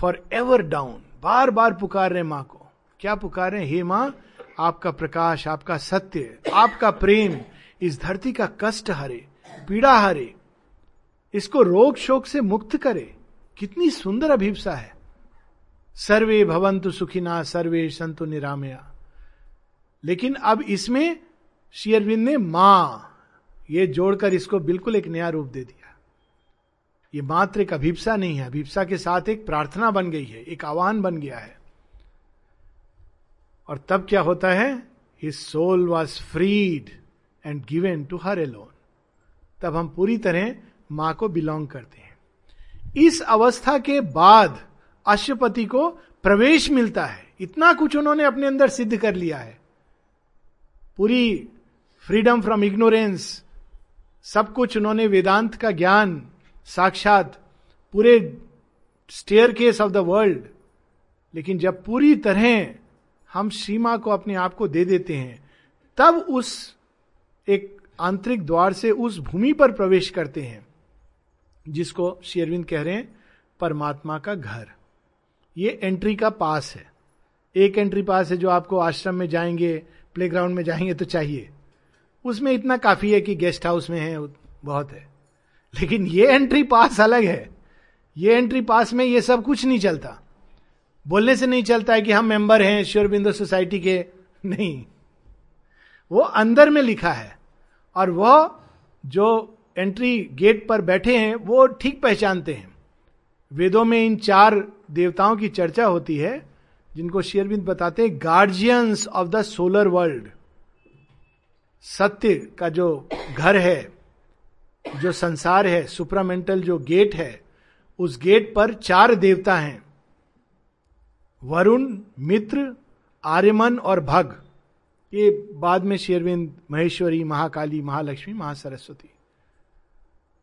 forever down बार बार पुकार रहे माँ को। क्या पुकार रहे हे माँ आपका प्रकाश, आपका सत्य, आपका प्रेम, इस धरती का कष्ट हरे, पीड़ा हरे, इसको रोग शोक से मुक्त करे। कितनी सुंदर अभिप्सा है। सर्वे भवंतु सुखिना, सर्वे संतु निरामया। लेकिन अब इसमें शेयरविंद ने माँ, ये जोड़कर इसको बिल्कुल एक नया रूप दे दिया। ये मात्र एक अभिप्सा नहीं है, अभिप्सा के साथ एक प्रार्थना बन गई है, एक आह्वान बन गया है। और तब क्या होता है? His soul was freed and given to her alone तब हम पूरी तरह माँ को बिलोंग करते हैं। इस अवस्था के बाद अश्वपति को प्रवेश मिलता है। इतना कुछ उन्होंने अपने अंदर सिद्ध कर लिया है। पूरी फ्रीडम फ्रॉम इग्नोरेंस सब कुछ उन्होंने वेदांत का ज्ञान, साक्षात पूरे staircase of the world लेकिन जब पूरी तरह हम सीमा को अपने आप को दे देते हैं, तब उस एक आंतरिक द्वार से उस भूमि पर प्रवेश करते हैं, जिसको शेरविंद कह रहे हैं परमात्मा का घर। ये एंट्री का पास है। एक एंट्री पास है जो आपको आश्रम में जाएँगे प्लेग्राउंड में जाएँगे तो चाहिए। उसमें इतना काफ़ी है कि गेस्ट हाउस में है, बहुत है। लेकिन ये एंट्री पास अलग है। ये एंट्री पास में ये सब कुछ नहीं चलता। बोलने से नहीं चलता है कि हम मेंबर हैं श्योरबिंदो सोसाइटी के। नहीं। वो अंदर में लिखा है और वह जो एंट्री गेट पर बैठे हैं, वो ठीक पहचानते हैं। वेदों में इन चार देवताओं की चर्चा होती है, जिनको शेयरबिंद बताते हैं guardians of the solar world सत्य का जो घर है, जो संसार है सुपरामेंटल जो गेट है, उस गेट पर चार देवता हैं। वरुण, मित्र, आर्यमन और भग, ये बाद में शेरविंद, महेश्वरी, महाकाली, महालक्ष्मी, महासरस्वती।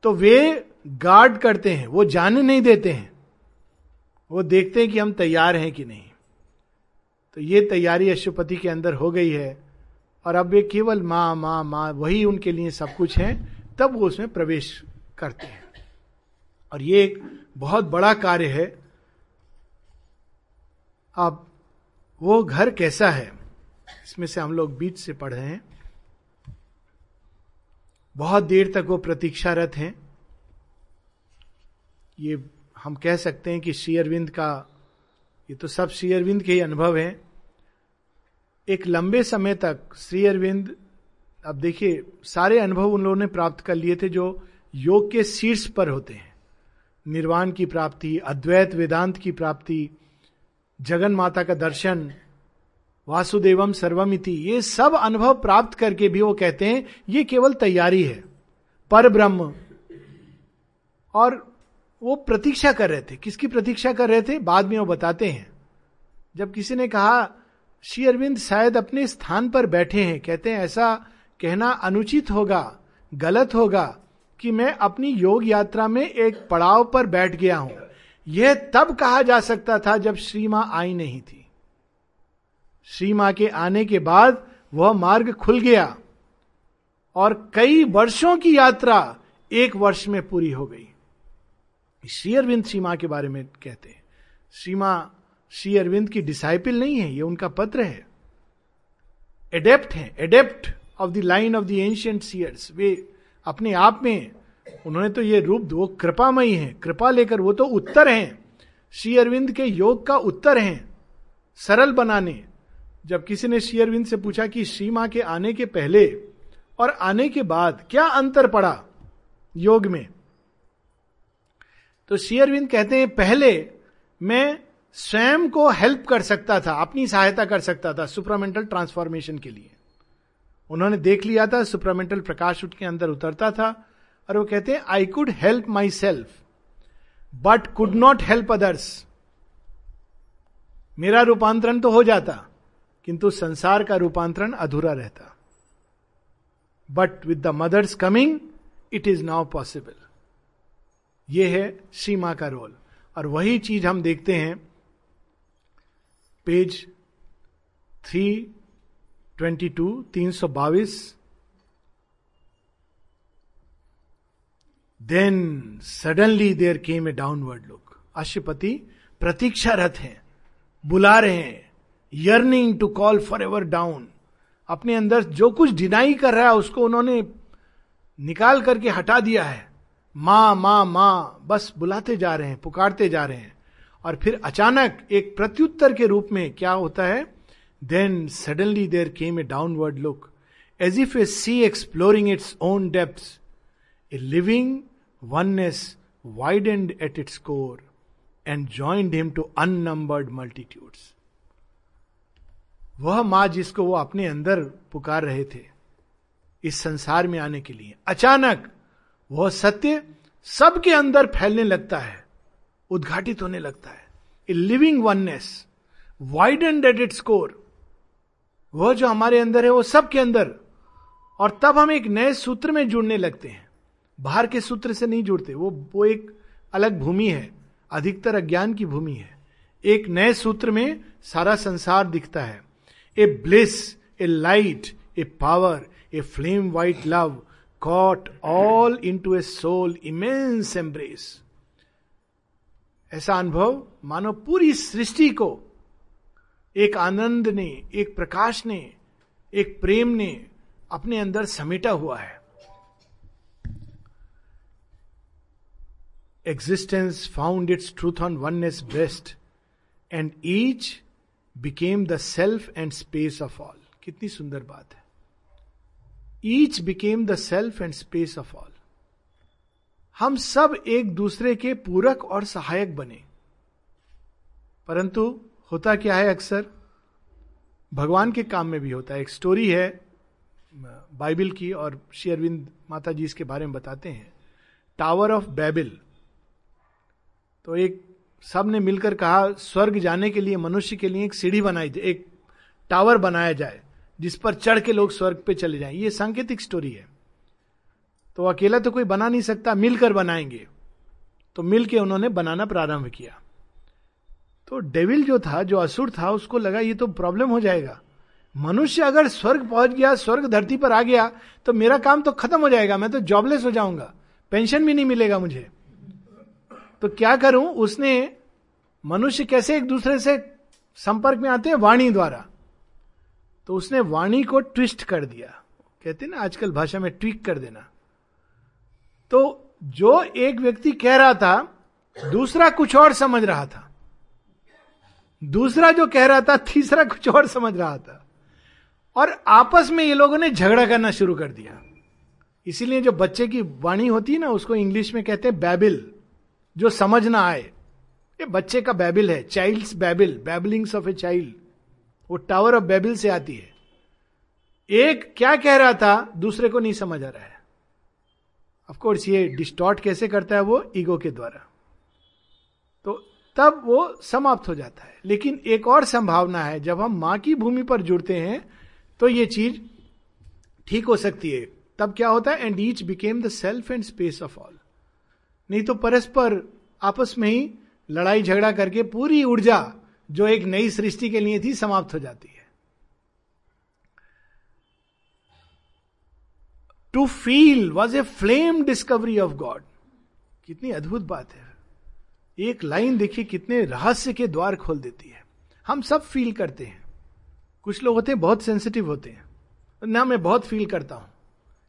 तो वे गार्ड करते हैं, वो जाने नहीं देते हैं। वो देखते हैं कि हम तैयार हैं कि नहीं। तो ये तैयारी अशुपति के अंदर हो गई है, और अब वे केवल माँ माँ माँ, वही उनके लिए सब कुछ है, तब वो उसमें प्रवेश करते हैं। और ये एक बहुत बड़ा कार्य है अब वो घर कैसा है? इसमें से हम लोग बीच से पढ़ रहे हैं। बहुत देर तक वो प्रतीक्षारत हैं। ये हम कह सकते हैं कि श्री अरविंद का, ये तो सब श्री अरविंद के ही अनुभव है। एक लंबे समय तक श्री अरविंद अब देखिए, सारे अनुभव उन लोगों ने प्राप्त कर लिए थे जो योग के शीर्ष पर होते हैं। निर्वाण की प्राप्ति, अद्वैत वेदांत की प्राप्ति जगन माता का दर्शन, वासुदेवम सर्वमिति, ये सब अनुभव प्राप्त करके भी वो कहते हैं, ये केवल तैयारी है। पर ब्रह्म और वो प्रतीक्षा कर रहे थे। किसकी प्रतीक्षा कर रहे थे? बाद में वो बताते हैं। जब किसी ने कहा, श्री अरविंद शायद अपने स्थान पर बैठे हैं। कहते हैं, ऐसा कहना अनुचित होगा, गलत होगा कि मैं अपनी योग यात्रा में एक पड़ाव पर बैठ गया हूँ। यह तब कहा जा सकता था जब श्री माँ आई नहीं थी। श्री माँ के आने के बाद वह मार्ग खुल गया और कई वर्षों की यात्रा एक वर्ष में पूरी हो गई। श्री अरविंद श्री माँ के बारे में कहते हैं। श्री माँ श्री अरविंद की डिसाइपल नहीं है, ये उनका पत्र है। एडेप्ट है adept of the line of the ancient seers वे अपने आप में उन्होंने तो ये रूप, वो कृपामयी है। कृपा लेकर वो तो उत्तर हैं। श्री अरविंद के योग का उत्तर हैं, सरल बनाने। जब किसी ने श्री अरविंद से पूछा कि श्री माँ के आने के पहले और आने के बाद क्या अंतर पड़ा योग में? तो श्री अरविंद कहते हैं, पहले मैं स्वयं को हेल्प कर सकता था, अपनी सहायता कर सकता था सुपरामेंटल ट्रांसफॉर्मेशन के लिए। उन्होंने देख लिया था सुपरामेंटल प्रकाश उठ अंदर उतरता था और वो कहते हैं I could help myself but could not help others मेरा रूपांतरण तो हो जाता, किंतु संसार का रूपांतरण अधूरा रहता। But with the mother's coming it is now possible यह है सीमा का रोल। और वही चीज़ हम देखते हैं, पेज थ्री ट्वेंटी टू तीन सौ बाविस then suddenly there came a downward look Ashwapati प्रतीक्षारत हैं बुला रहे हैं yearning to call forever down अपने अंदर जो कुछ डिनाई कर रहा है उसको उन्होंने निकाल करके हटा दिया है माँ माँ माँ बस बुलाते जा रहे हैं पुकारते जा रहे हैं और फिर अचानक एक प्रत्युत्तर के रूप में क्या होता है then suddenly there came a downward look as if a sea exploring its own depth a living wide and at its core and joined him to unnumbered multitudes वह माँ जिसको वो अपने अंदर पुकार रहे थे, इस संसार में आने के लिए। अचानक वह सत्य सबके अंदर फैलने लगता है, उद्घाटित होने लगता है। A living oneness wide and at its core वह जो हमारे अंदर है, वो सबके अंदर। और तब हम एक नए सूत्र में जुड़ने लगते हैं। बाहर के सूत्र से नहीं जुड़ते। वो वो एक अलग भूमि है। अधिकतर अज्ञान की भूमि है। एक नए सूत्र में सारा संसार दिखता है। A bliss, a light, a power, a flame white love, caught all into a soul, immense embrace. ऐसा अनुभव मानो पूरी सृष्टि को, एक आनंद ने, एक प्रकाश ने, एक प्रेम ने अपने अंदर समेटा हुआ है। Existence found its truth on oneness breast and each became the self and space of all कितनी सुंदर बात है। Each became the self and space of all हम सब एक दूसरे के पूरक और सहायक बने। परंतु होता क्या है अक्सर? भगवान के काम में भी होता है। एक स्टोरी है बाइबल की, और शेयरविंद माता जी इसके बारे में बताते हैं। टावर ऑफ़ बैबिल तो एक सबने मिलकर कहा, स्वर्ग जाने के लिए, मनुष्य के लिए एक सीढ़ी बनाई जाए एक टावर बनाया जाए, जिस पर चढ़ के लोग स्वर्ग पे चले जाएँ। ये सांकेतिक स्टोरी है। तो अकेला तो कोई बना नहीं सकता, मिलकर बनाएँगे। तो मिलके उन्होंने बनाना प्रारंभ किया। तो डेविल जो था, जो असुर था, उसको लगा, ये तो प्रॉब्लम हो जाएगा। मनुष्य अगर स्वर्ग पहुँच गया, स्वर्ग धरती पर आ गया तो मेरा काम तो खत्म हो जाएगा, मैं तो जॉबलेस हो जाऊँगा। पेंशन भी नहीं मिलेगा मुझे। तो क्या करूँ? उसने मनुष्य कैसे एक दूसरे से संपर्क में आते हैं? वाणी द्वारा। तो उसने वाणी को ट्विस्ट कर दिया। कहते ना, आजकल भाषा में ट्विक कर देना। तो जो एक व्यक्ति कह रहा था, दूसरा कुछ और समझ रहा था। दूसरा जो कह रहा था, तीसरा कुछ और समझ रहा था। और आपस में ये लोगों ने झगड़ा करना शुरू कर दिया। इसीलिए जो बच्चे की वाणी होती है ना, उसको इंग्लिश में कहते हैं बैबिल। जो समझ ना आए, ये बच्चे का बैबिल है child's babble babblings of a child वो टावर ऑफ़ बैबिल से आती है। एक क्या कह रहा था, दूसरे को नहीं समझ आ रहा है। ऑफकोर्स ये डिस्टॉर्ट कैसे करता है, वो ईगो के द्वारा। तो तब वो समाप्त हो जाता है। लेकिन एक और संभावना है, जब हम माँ की भूमि पर जुड़ते हैं तो ये चीज़ ठीक हो सकती है। तब क्या होता है and each became the self and space of all नहीं तो परस्पर आपस में ही लड़ाई झगड़ा करके पूरी ऊर्जा जो एक नई सृष्टि के लिए थी समाप्त हो जाती है। To feel was a flame discovery of God कितनी अद्भुत बात है। एक लाइन देखिए कितने रहस्य के द्वार खोल देती है। हम सब फील करते हैं। कुछ लोग होते हैं बहुत सेंसिटिव होते हैं। ना मैं बहुत फील करता हूँ।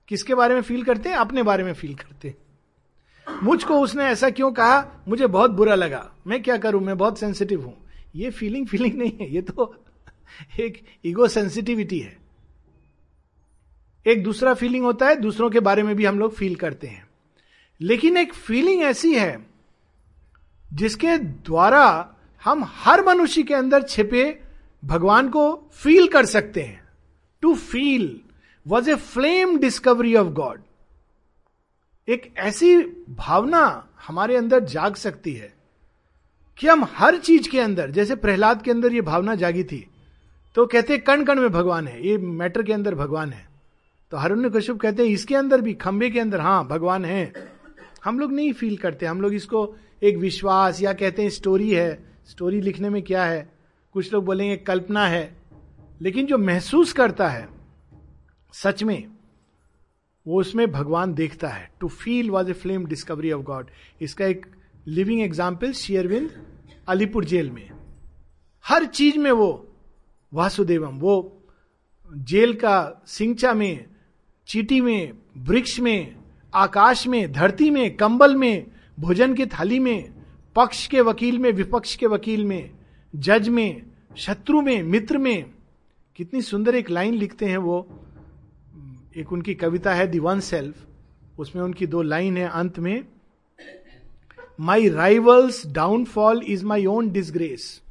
किसके बारे में फील करते हैं? अपने बारे में फील करते हैं। मुझको उसने ऐसा क्यों कहा? मुझे बहुत बुरा लगा। मैं क्या करूँ? मैं बहुत सेंसिटिव हूँ। ये फीलिंग फीलिंग नहीं है। ये तो एक ईगो सेंसिटिविटी है। एक दूसरा फीलिंग होता है, दूसरों के बारे में भी हम लोग फील करते हैं। लेकिन एक फीलिंग ऐसी है, जिसके द्वारा हम हर मनुष्य के अंदर छिपे भगवान को फील कर सकते हैं। To feel was a flame discovery of God एक ऐसी भावना हमारे अंदर जाग सकती है कि हम हर चीज़ के अंदर, जैसे प्रहलाद के अंदर ये भावना जागी थी तो कहते कण कण में भगवान है, ये मैटर के अंदर भगवान है। तो हरुण्य कश्यप कहते हैं, इसके अंदर भी खंबे के अंदर हाँ भगवान है। हम लोग नहीं फील करते, हम लोग इसको एक विश्वास, या कहते हैं स्टोरी है। स्टोरी लिखने में क्या है? कुछ लोग बोलेंगे, कल्पना है। लेकिन जो महसूस करता है, सच में वो उसमें भगवान देखता है to feel was a flame discovery of God इसका एक लिविंग एग्ज़ाम्पल शेयरविंद अलीपुर जेल में। हर चीज़ में वो, वासुदेवम, वो जेल का सिंचा में, चीटी में, वृक्ष में, आकाश में, धरती में, कंबल में, भोजन की थाली में, पक्ष के वकील में, विपक्ष के वकील में, जज में, शत्रु में, मित्र में। कितनी सुंदर एक लाइन लिखते हैं वो। एक उनकी कविता है दी वन सेल्फ उसमें उनकी दो लाइन है अंत में my rival's downfall is my own disgrace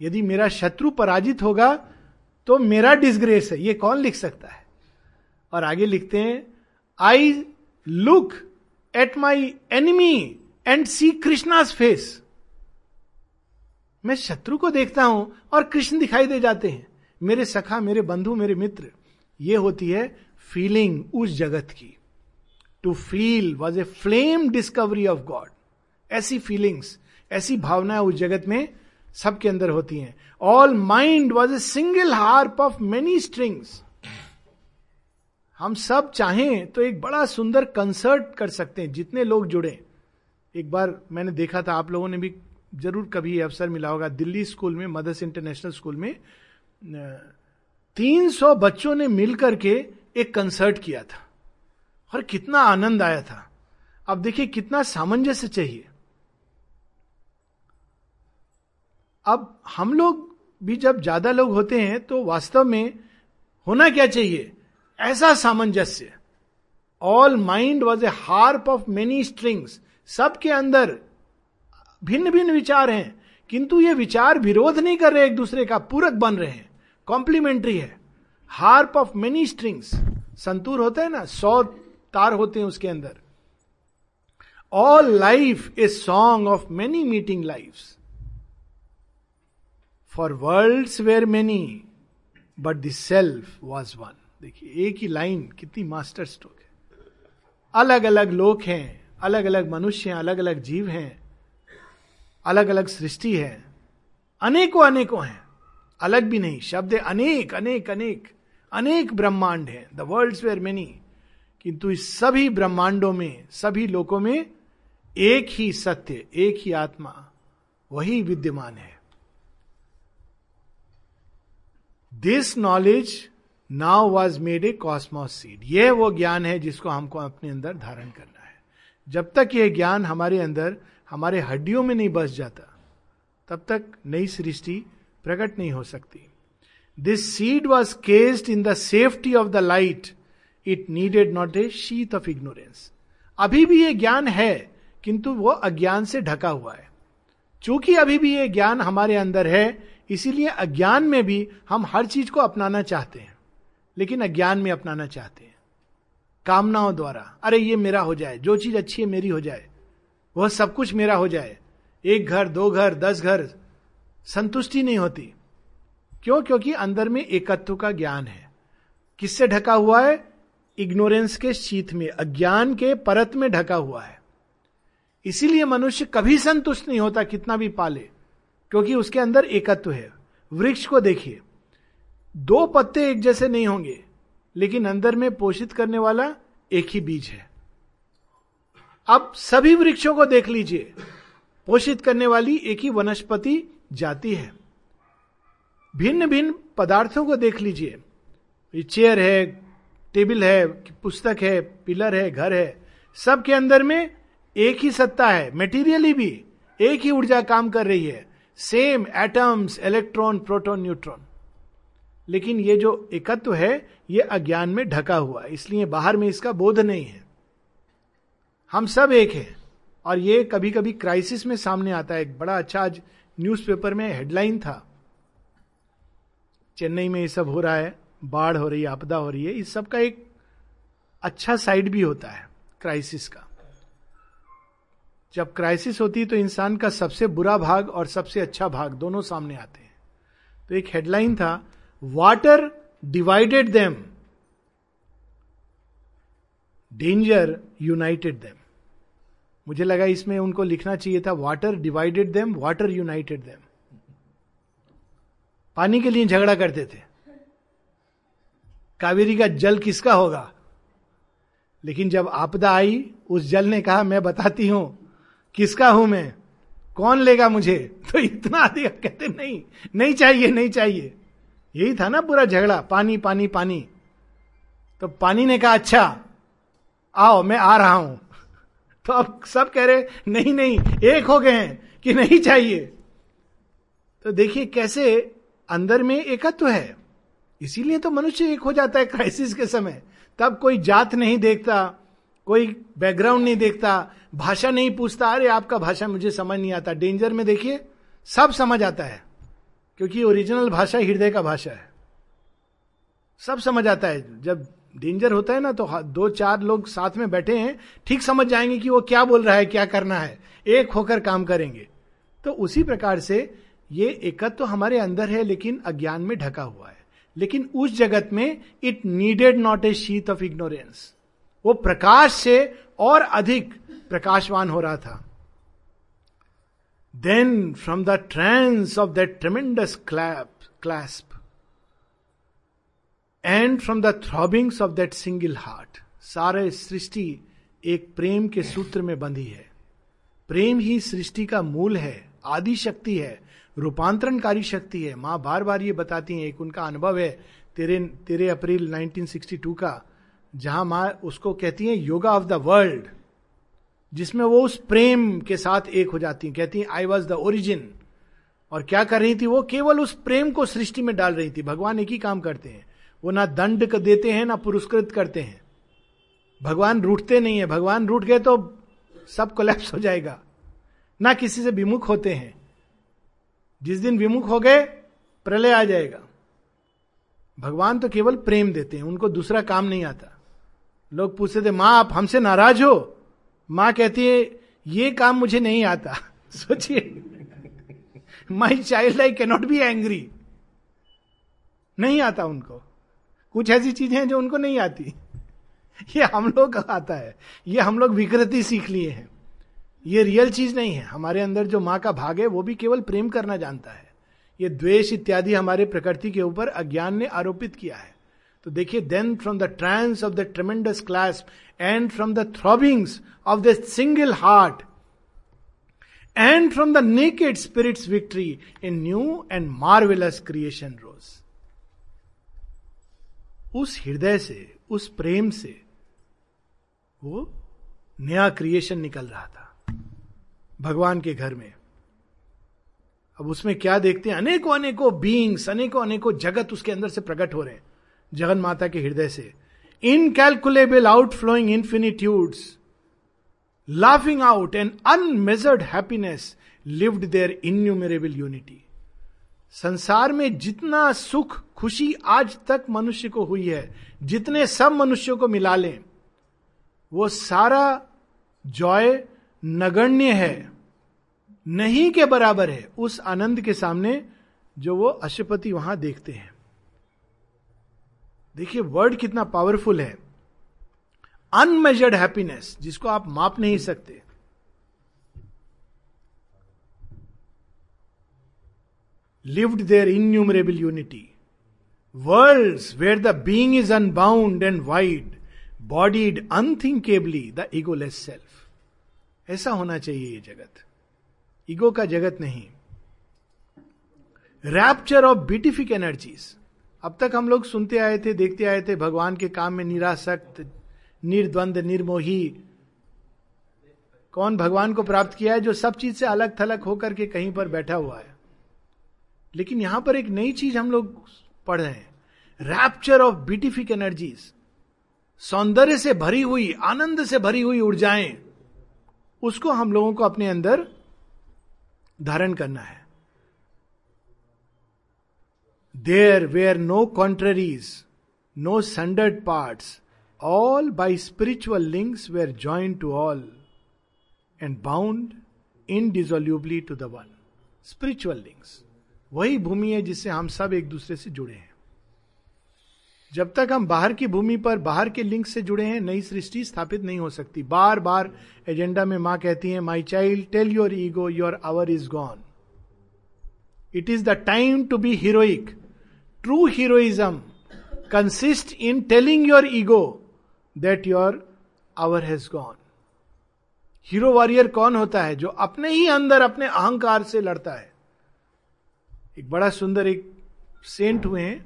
यदि मेरा शत्रु पराजित होगा तो मेरा डिसग्रेस है। ये कौन लिख सकता है? और आगे लिखते हैं I look at my enemy and see Krishna's face मैं शत्रु को देखता हूँ और कृष्ण दिखाई दे जाते हैं। मेरे सखा, मेरे बंधु, मेरे मित्र ये होती है फीलिंग उस जगत की। To feel was a flame discovery of God ऐसी फीलिंग्स ऐसी भावनाएँ उस जगत में सबके अंदर होती हैं। All mind was a single harp of many strings हम सब चाहें तो एक बड़ा सुंदर कंसर्ट कर सकते हैं, जितने लोग जुड़े। एक बार मैंने देखा था, आप लोगों ने भी ज़रूर कभी अवसर मिला होगा, दिल्ली स्कूल में, मदर्स इंटरनेशनल स्कूल में तीन सौ बच्चों ने मिलकर के एक कंसर्ट किया था। और कितना आनंद आया था। अब देखिए कितना सामंजस्य चाहिए। अब हम लोग भी जब ज़्यादा लोग होते हैं तो वास्तव में होना क्या चाहिए? ऐसा सामंजस्य। All mind was a harp of many strings सबके अंदर भिन्न भिन्न विचार हैं, किंतु ये विचार विरोध नहीं कर रहे एक दूसरे का, पूरक बन रहे हैं। कॉम्प्लीमेंट्री है। हार्प ऑफ़ मेनी स्ट्रिंग्स संतूर होता है ना, सौ तार होते हैं उसके अंदर। All life a song of many meeting life for world were many but the self was one देखिए, एक ही लाइन कितनी मास्टर स्ट्रोक है। अलग अलग लोग हैं अलग अलग मनुष्य हैं अलग अलग जीव हैं अलग अलग सृष्टि है। अनेकों अनेकों हैं। अलग भी नहीं, शब्द अनेक अनेक अनेक अनेक ब्रह्मांड है। द वर्ल्ड वेयर मेनी किंतु इस सभी ब्रह्मांडों में, सभी लोकों में एक ही सत्य, एक ही आत्मा, वही विद्यमान है। This knowledge now was made a cosmos seed यह वो ज्ञान है जिसको हमको अपने अंदर धारण करना है। जब तक यह ज्ञान हमारे अंदर, हमारे हड्डियों में नहीं बस जाता, तब तक नई सृष्टि प्रकट नहीं हो सकती। This seed was cased in the safety of the light it needed not a sheath of ignorance अभी भी ये ज्ञान है, किंतु वो अज्ञान से ढका हुआ है। चूँकि अभी भी ये ज्ञान हमारे अंदर है, इसीलिए अज्ञान में भी हम हर चीज़ को अपनाना चाहते हैं, लेकिन अज्ञान में अपनाना चाहते हैं। कामनाओं द्वारा, अरे ये मेरा हो जाए, जो चीज़ अच्छी है मेरी हो जाए, वह सब कुछ मेरा हो जाए। एक घर, दो घर, दस घर संतुष्टि नहीं होती। क्यों? क्योंकि अंदर में एकत्व का ज्ञान है। किससे ढका हुआ है? इग्नोरेंस के शीत में, अज्ञान के परत में ढका हुआ है। इसीलिए मनुष्य कभी संतुष्ट नहीं होता कितना भी पाले, क्योंकि उसके अंदर एकत्व है। वृक्ष को देखिए। दो पत्ते एक जैसे नहीं होंगे, लेकिन अंदर में पोषित करने वाला एक ही बीज है। अब सभी वृक्षों को देख लीजिए। पोषित करने वाली एक ही वनस्पति जाती है। भिन्न भिन्न पदार्थों को देख लीजिए। चेयर है, टेबल है, पुस्तक है, पिलर है, घर है, सबके अंदर में एक ही सत्ता है मेटीरियली भी एक ही ऊर्जा काम कर रही है। Same atoms electron proton neutron लेकिन ये जो एकत्व है, ये अज्ञान में ढका हुआ है, इसलिए बाहर में इसका बोध नहीं है। हम सब एक है, और ये कभी कभी क्राइसिस में सामने आता है। एक बड़ा अच्छा आज न्यूज़पेपर में हेडलाइन था, चेन्नई में ये सब हो रहा है, बाढ़ हो रही है, आपदा हो रही है, इस सब का एक अच्छा साइड भी होता है, क्राइसिस का। जब क्राइसिस होती है तो इंसान का सबसे बुरा भाग और सबसे अच्छा भाग दोनों सामने आते हैं। तो एक हेडलाइन था water divided them danger united them मुझे लगा इसमें उनको लिखना चाहिए था water divided them water united them पानी के लिए झगड़ा करते थे। कावेरी का जल किसका होगा? लेकिन जब आपदा आई, उस जल ने कहा, मैं बताती हूँ, किसका हूँ मैं? कौन लेगा मुझे? <laughs> तो इतना अधिक कहते, नहीं नहीं चाहिए नहीं चाहिए। यही था ना पूरा झगड़ा, पानी पानी पानी। तो पानी ने कहा अच्छा आओ, मैं आ रहा हूँ। तो अब सब कह रहे, नहीं नहीं, एक हो गए हैं कि नहीं चाहिए। तो देखिए कैसे अंदर में एकत्व है। इसीलिए तो मनुष्य एक हो जाता है क्राइसिस के समय। तब कोई जात नहीं देखता, कोई बैकग्राउंड नहीं देखता, भाषा नहीं पूछता, अरे, आपका भाषा मुझे समझ नहीं आता डेंजर में देखिए, सब समझ आता है, क्योंकि ओरिजिनल भाषा हृदय का भाषा है। सब समझ आता है, जब डेंजर होता है ना तो दो चार लोग साथ में बैठे हैं, ठीक समझ जाएँगे कि वो क्या बोल रहा है, क्या करना है। एक होकर काम करेंगे। तो उसी प्रकार से ये एकत्व तो हमारे अंदर है, लेकिन अज्ञान में ढका हुआ है। लेकिन उस जगत में it needed not a sheath of ignorance वो प्रकाश से और अधिक प्रकाशवान हो रहा था। Then from the trance of that tremendous clap clasp and from the throbbings of that single heart सारे सृष्टि एक प्रेम के सूत्र में बंधी है। प्रेम ही सृष्टि का मूल है आदि शक्ति है, रूपांतरणकारी शक्ति है। माँ बार बार ये बताती हैं, एक उनका अनुभव है, तेरे तेरे अप्रैल 1962 का, जहाँ माँ उसको कहती हैं, योगा ऑफ़ द वर्ल्ड जिसमें वो उस प्रेम के साथ एक हो जाती हैं। कहती हैं आई वॉज़ द ओरिजिन और क्या कर रही थी वो? केवल उस प्रेम को सृष्टि में डाल रही थी। भगवान एक ही काम करते हैं। वो ना दंड देते हैं, ना पुरस्कृत करते हैं। भगवान रूठते नहीं है। भगवान रूठ गए तो सब कोलैप्स हो जाएगा। ना किसी से विमुख होते हैं। जिस दिन विमुख हो गए, प्रलय आ जाएगा। भगवान तो केवल प्रेम देते हैं, उनको दूसरा काम नहीं आता। लोग पूछते थे, माँ, आप हमसे नाराज़ हो? माँ कहती है, ये काम मुझे नहीं आता। <laughs> सोचिए। My child I cannot be angry नहीं आता उनको। कुछ ऐसी चीज़ें हैं जो उनको नहीं आती। ये हम लोग आता है। ये हम लोग विकृति सीख लिए हैं। ये रियल चीज़ नहीं है। हमारे अंदर जो माँ का भाग है, वो भी केवल प्रेम करना जानता है। ये द्वेष इत्यादि हमारे प्रकृति के ऊपर अज्ञान ने आरोपित किया है। तो देखिए then from the trance of the tremendous class and from the throbbings of the single heart and from the naked spirit's victory in new and marvellous creation rose उस हृदय से, उस प्रेम से वो नया क्रिएशन निकल रहा था। भगवान के घर में। अब उसमें क्या देखते हैं? अनेकों अनेकों बींग्स अनेकों अनेकों जगत उसके अंदर से प्रकट हो रहे हैं। जगन माता के हृदय से। Incalculable outflowing infinitudes laughing out an unmeasured happiness lived there innumerable unity संसार में जितना सुख खुशी आज तक मनुष्य को हुई है। जितने सब मनुष्यों को मिला लें, वो सारा जॉय नगण्य है। नहीं के बराबर है, उस आनंद के सामने जो वो अशुपति वहाँ देखते हैं। देखिए वर्ड कितना पावरफुल है। अनमेजर्ड हैप्पीनेस जिसको आप माप नहीं सकते। Lived there innumerable unity world where the being is unbound and wide bodied unthinkably the egoless self ऐसा होना चाहिए ये जगत। ईगो का जगत नहीं। रैप्चर ऑफ़ ब्यूटिफिक एनर्जीज अब तक हम लोग सुनते आए थे, देखते आए थे, भगवान के काम में निरासक्त, निर्द्वंद, निर्मोही। कौन भगवान को प्राप्त किया है जो सब चीज़ से अलग थलग होकर के कहीं पर बैठा हुआ है? लेकिन यहाँ पर एक नई चीज़ हम लोग पढ़ रहे हैं। रैप्चर ऑफ़ ब्यूटिफिक एनर्जीज सौंदर्य से भरी हुई, आनंद से भरी हुई ऊर्जाएँ, उसको हम लोगों को अपने अंदर धारण करना है। There were no contraries no sundered parts all by spiritual links were join to all and bound indissolubly to the one spiritual links वही भूमि है जिससे हम सब एक दूसरे से जुड़े हैं। जब तक हम बाहर की भूमि पर, बाहर के लिंक से जुड़े हैं, नई सृष्टि स्थापित नहीं हो सकती। बार बार एजेंडा में माँ कहती है my child tell your ego your hour is gone it is the time to be heroic true heroism consist in telling your ego that your hour has gone hero warrior कौन होता है जो अपने ही अंदर, अपने अहंकार से लड़ता है? एक बड़ा सुंदर एक सेंट हुए हैं।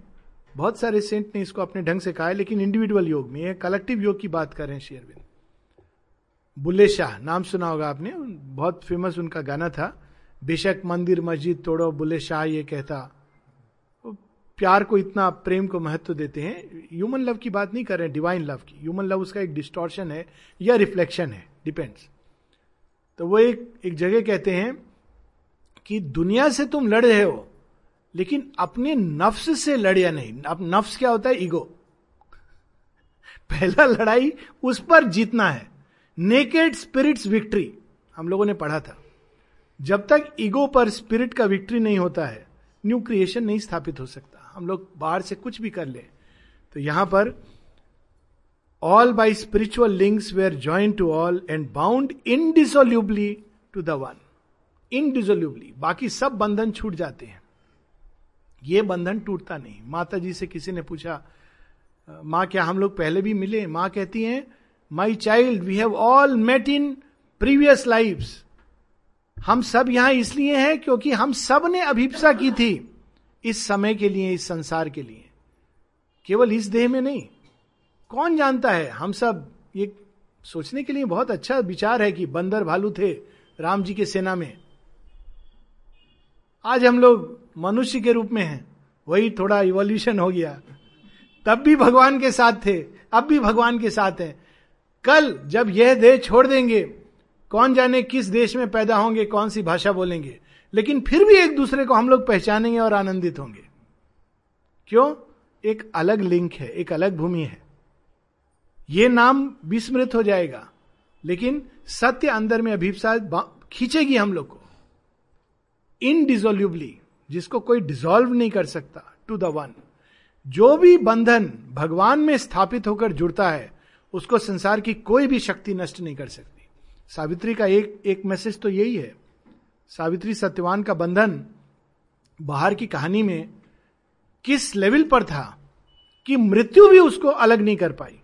बहुत सारे सेंट ने इसको अपने ढंग से कहा है, लेकिन इंडिविजुअल योग में कलेक्टिव योग की बात कर रहे हैं शेयरविंद बुल्ले शाह, नाम सुना होगा आपने, बहुत फ़ेमस उनका गाना था। बेशक मंदिर, मस्जिद तोड़ो, बुल्ले शाह ये कहता। प्यार को इतना, प्रेम को महत्व देते हैं। ह्यूमन लव की बात नहीं कर रहे हैं डिवाइन लव की। ह्यूमन लव उसका एक डिस्टोर्शन है, या रिफ्लेक्शन है डिपेंड्स तो वो एक एक जगह कहते हैं कि दुनिया से तुम लड़ रहे हो लेकिन अपने नफ्स से लड़िया नहीं। अब नफ्स क्या होता है? ईगो। पहला लड़ाई उस पर जीतना है। नेकेड स्पिरिट्स विक्ट्री हम लोगों ने पढ़ा था। जब तक ईगो पर स्पिरिट का विक्ट्री नहीं होता है, न्यू क्रिएशन नहीं स्थापित हो सकता। हम लोग बाहर से कुछ भी कर ले। तो यहाँ पर all by spiritual links were join to all and bound indissolubly to the one indissolubly बाकी सब बंधन छूट जाते हैं। ये बंधन टूटता नहीं। माता जी से किसी ने पूछा, माँ, क्या हम लोग पहले भी मिले? माँ कहती हैं my child we have all met in previous life हम सब यहाँ इसलिए हैं क्योंकि हम सबने अभिप्सा की थी इस समय के लिए, इस संसार के लिए। केवल इस देह में नहीं। कौन जानता है? हम सब, ये सोचने के लिए बहुत अच्छा विचार है कि बंदर भालू थे राम जी के सेना में। आज हम लोग मनुष्य के रूप में है। वही थोड़ा इवोल्यूशन हो गया। तब भी भगवान के साथ थे, अब भी भगवान के साथ है। कल जब यह देह छोड़ देंगे, कौन जाने किस देश में पैदा होंगे, कौन सी भाषा बोलेंगे। लेकिन फिर भी एक दूसरे को हम लोग पहचानेंगे और आनंदित होंगे। क्यों? एक अलग लिंक है, एक अलग भूमि है। ये नाम विस्मृत हो जाएगा, लेकिन सत्य अंदर में अभिप्सा खींचेगी हम लोग को। इनडिजोल्यूबली जिसको कोई डिजोल्व नहीं कर सकता टू द वन जो भी बंधन भगवान में स्थापित होकर जुड़ता है, उसको संसार की कोई भी शक्ति नष्ट नहीं कर सकती। सावित्री का एक एक मैसेज तो यही है। सावित्री सत्यवान का बंधन बाहर की कहानी में किस लेवल पर था कि मृत्यु भी उसको अलग नहीं कर पाई।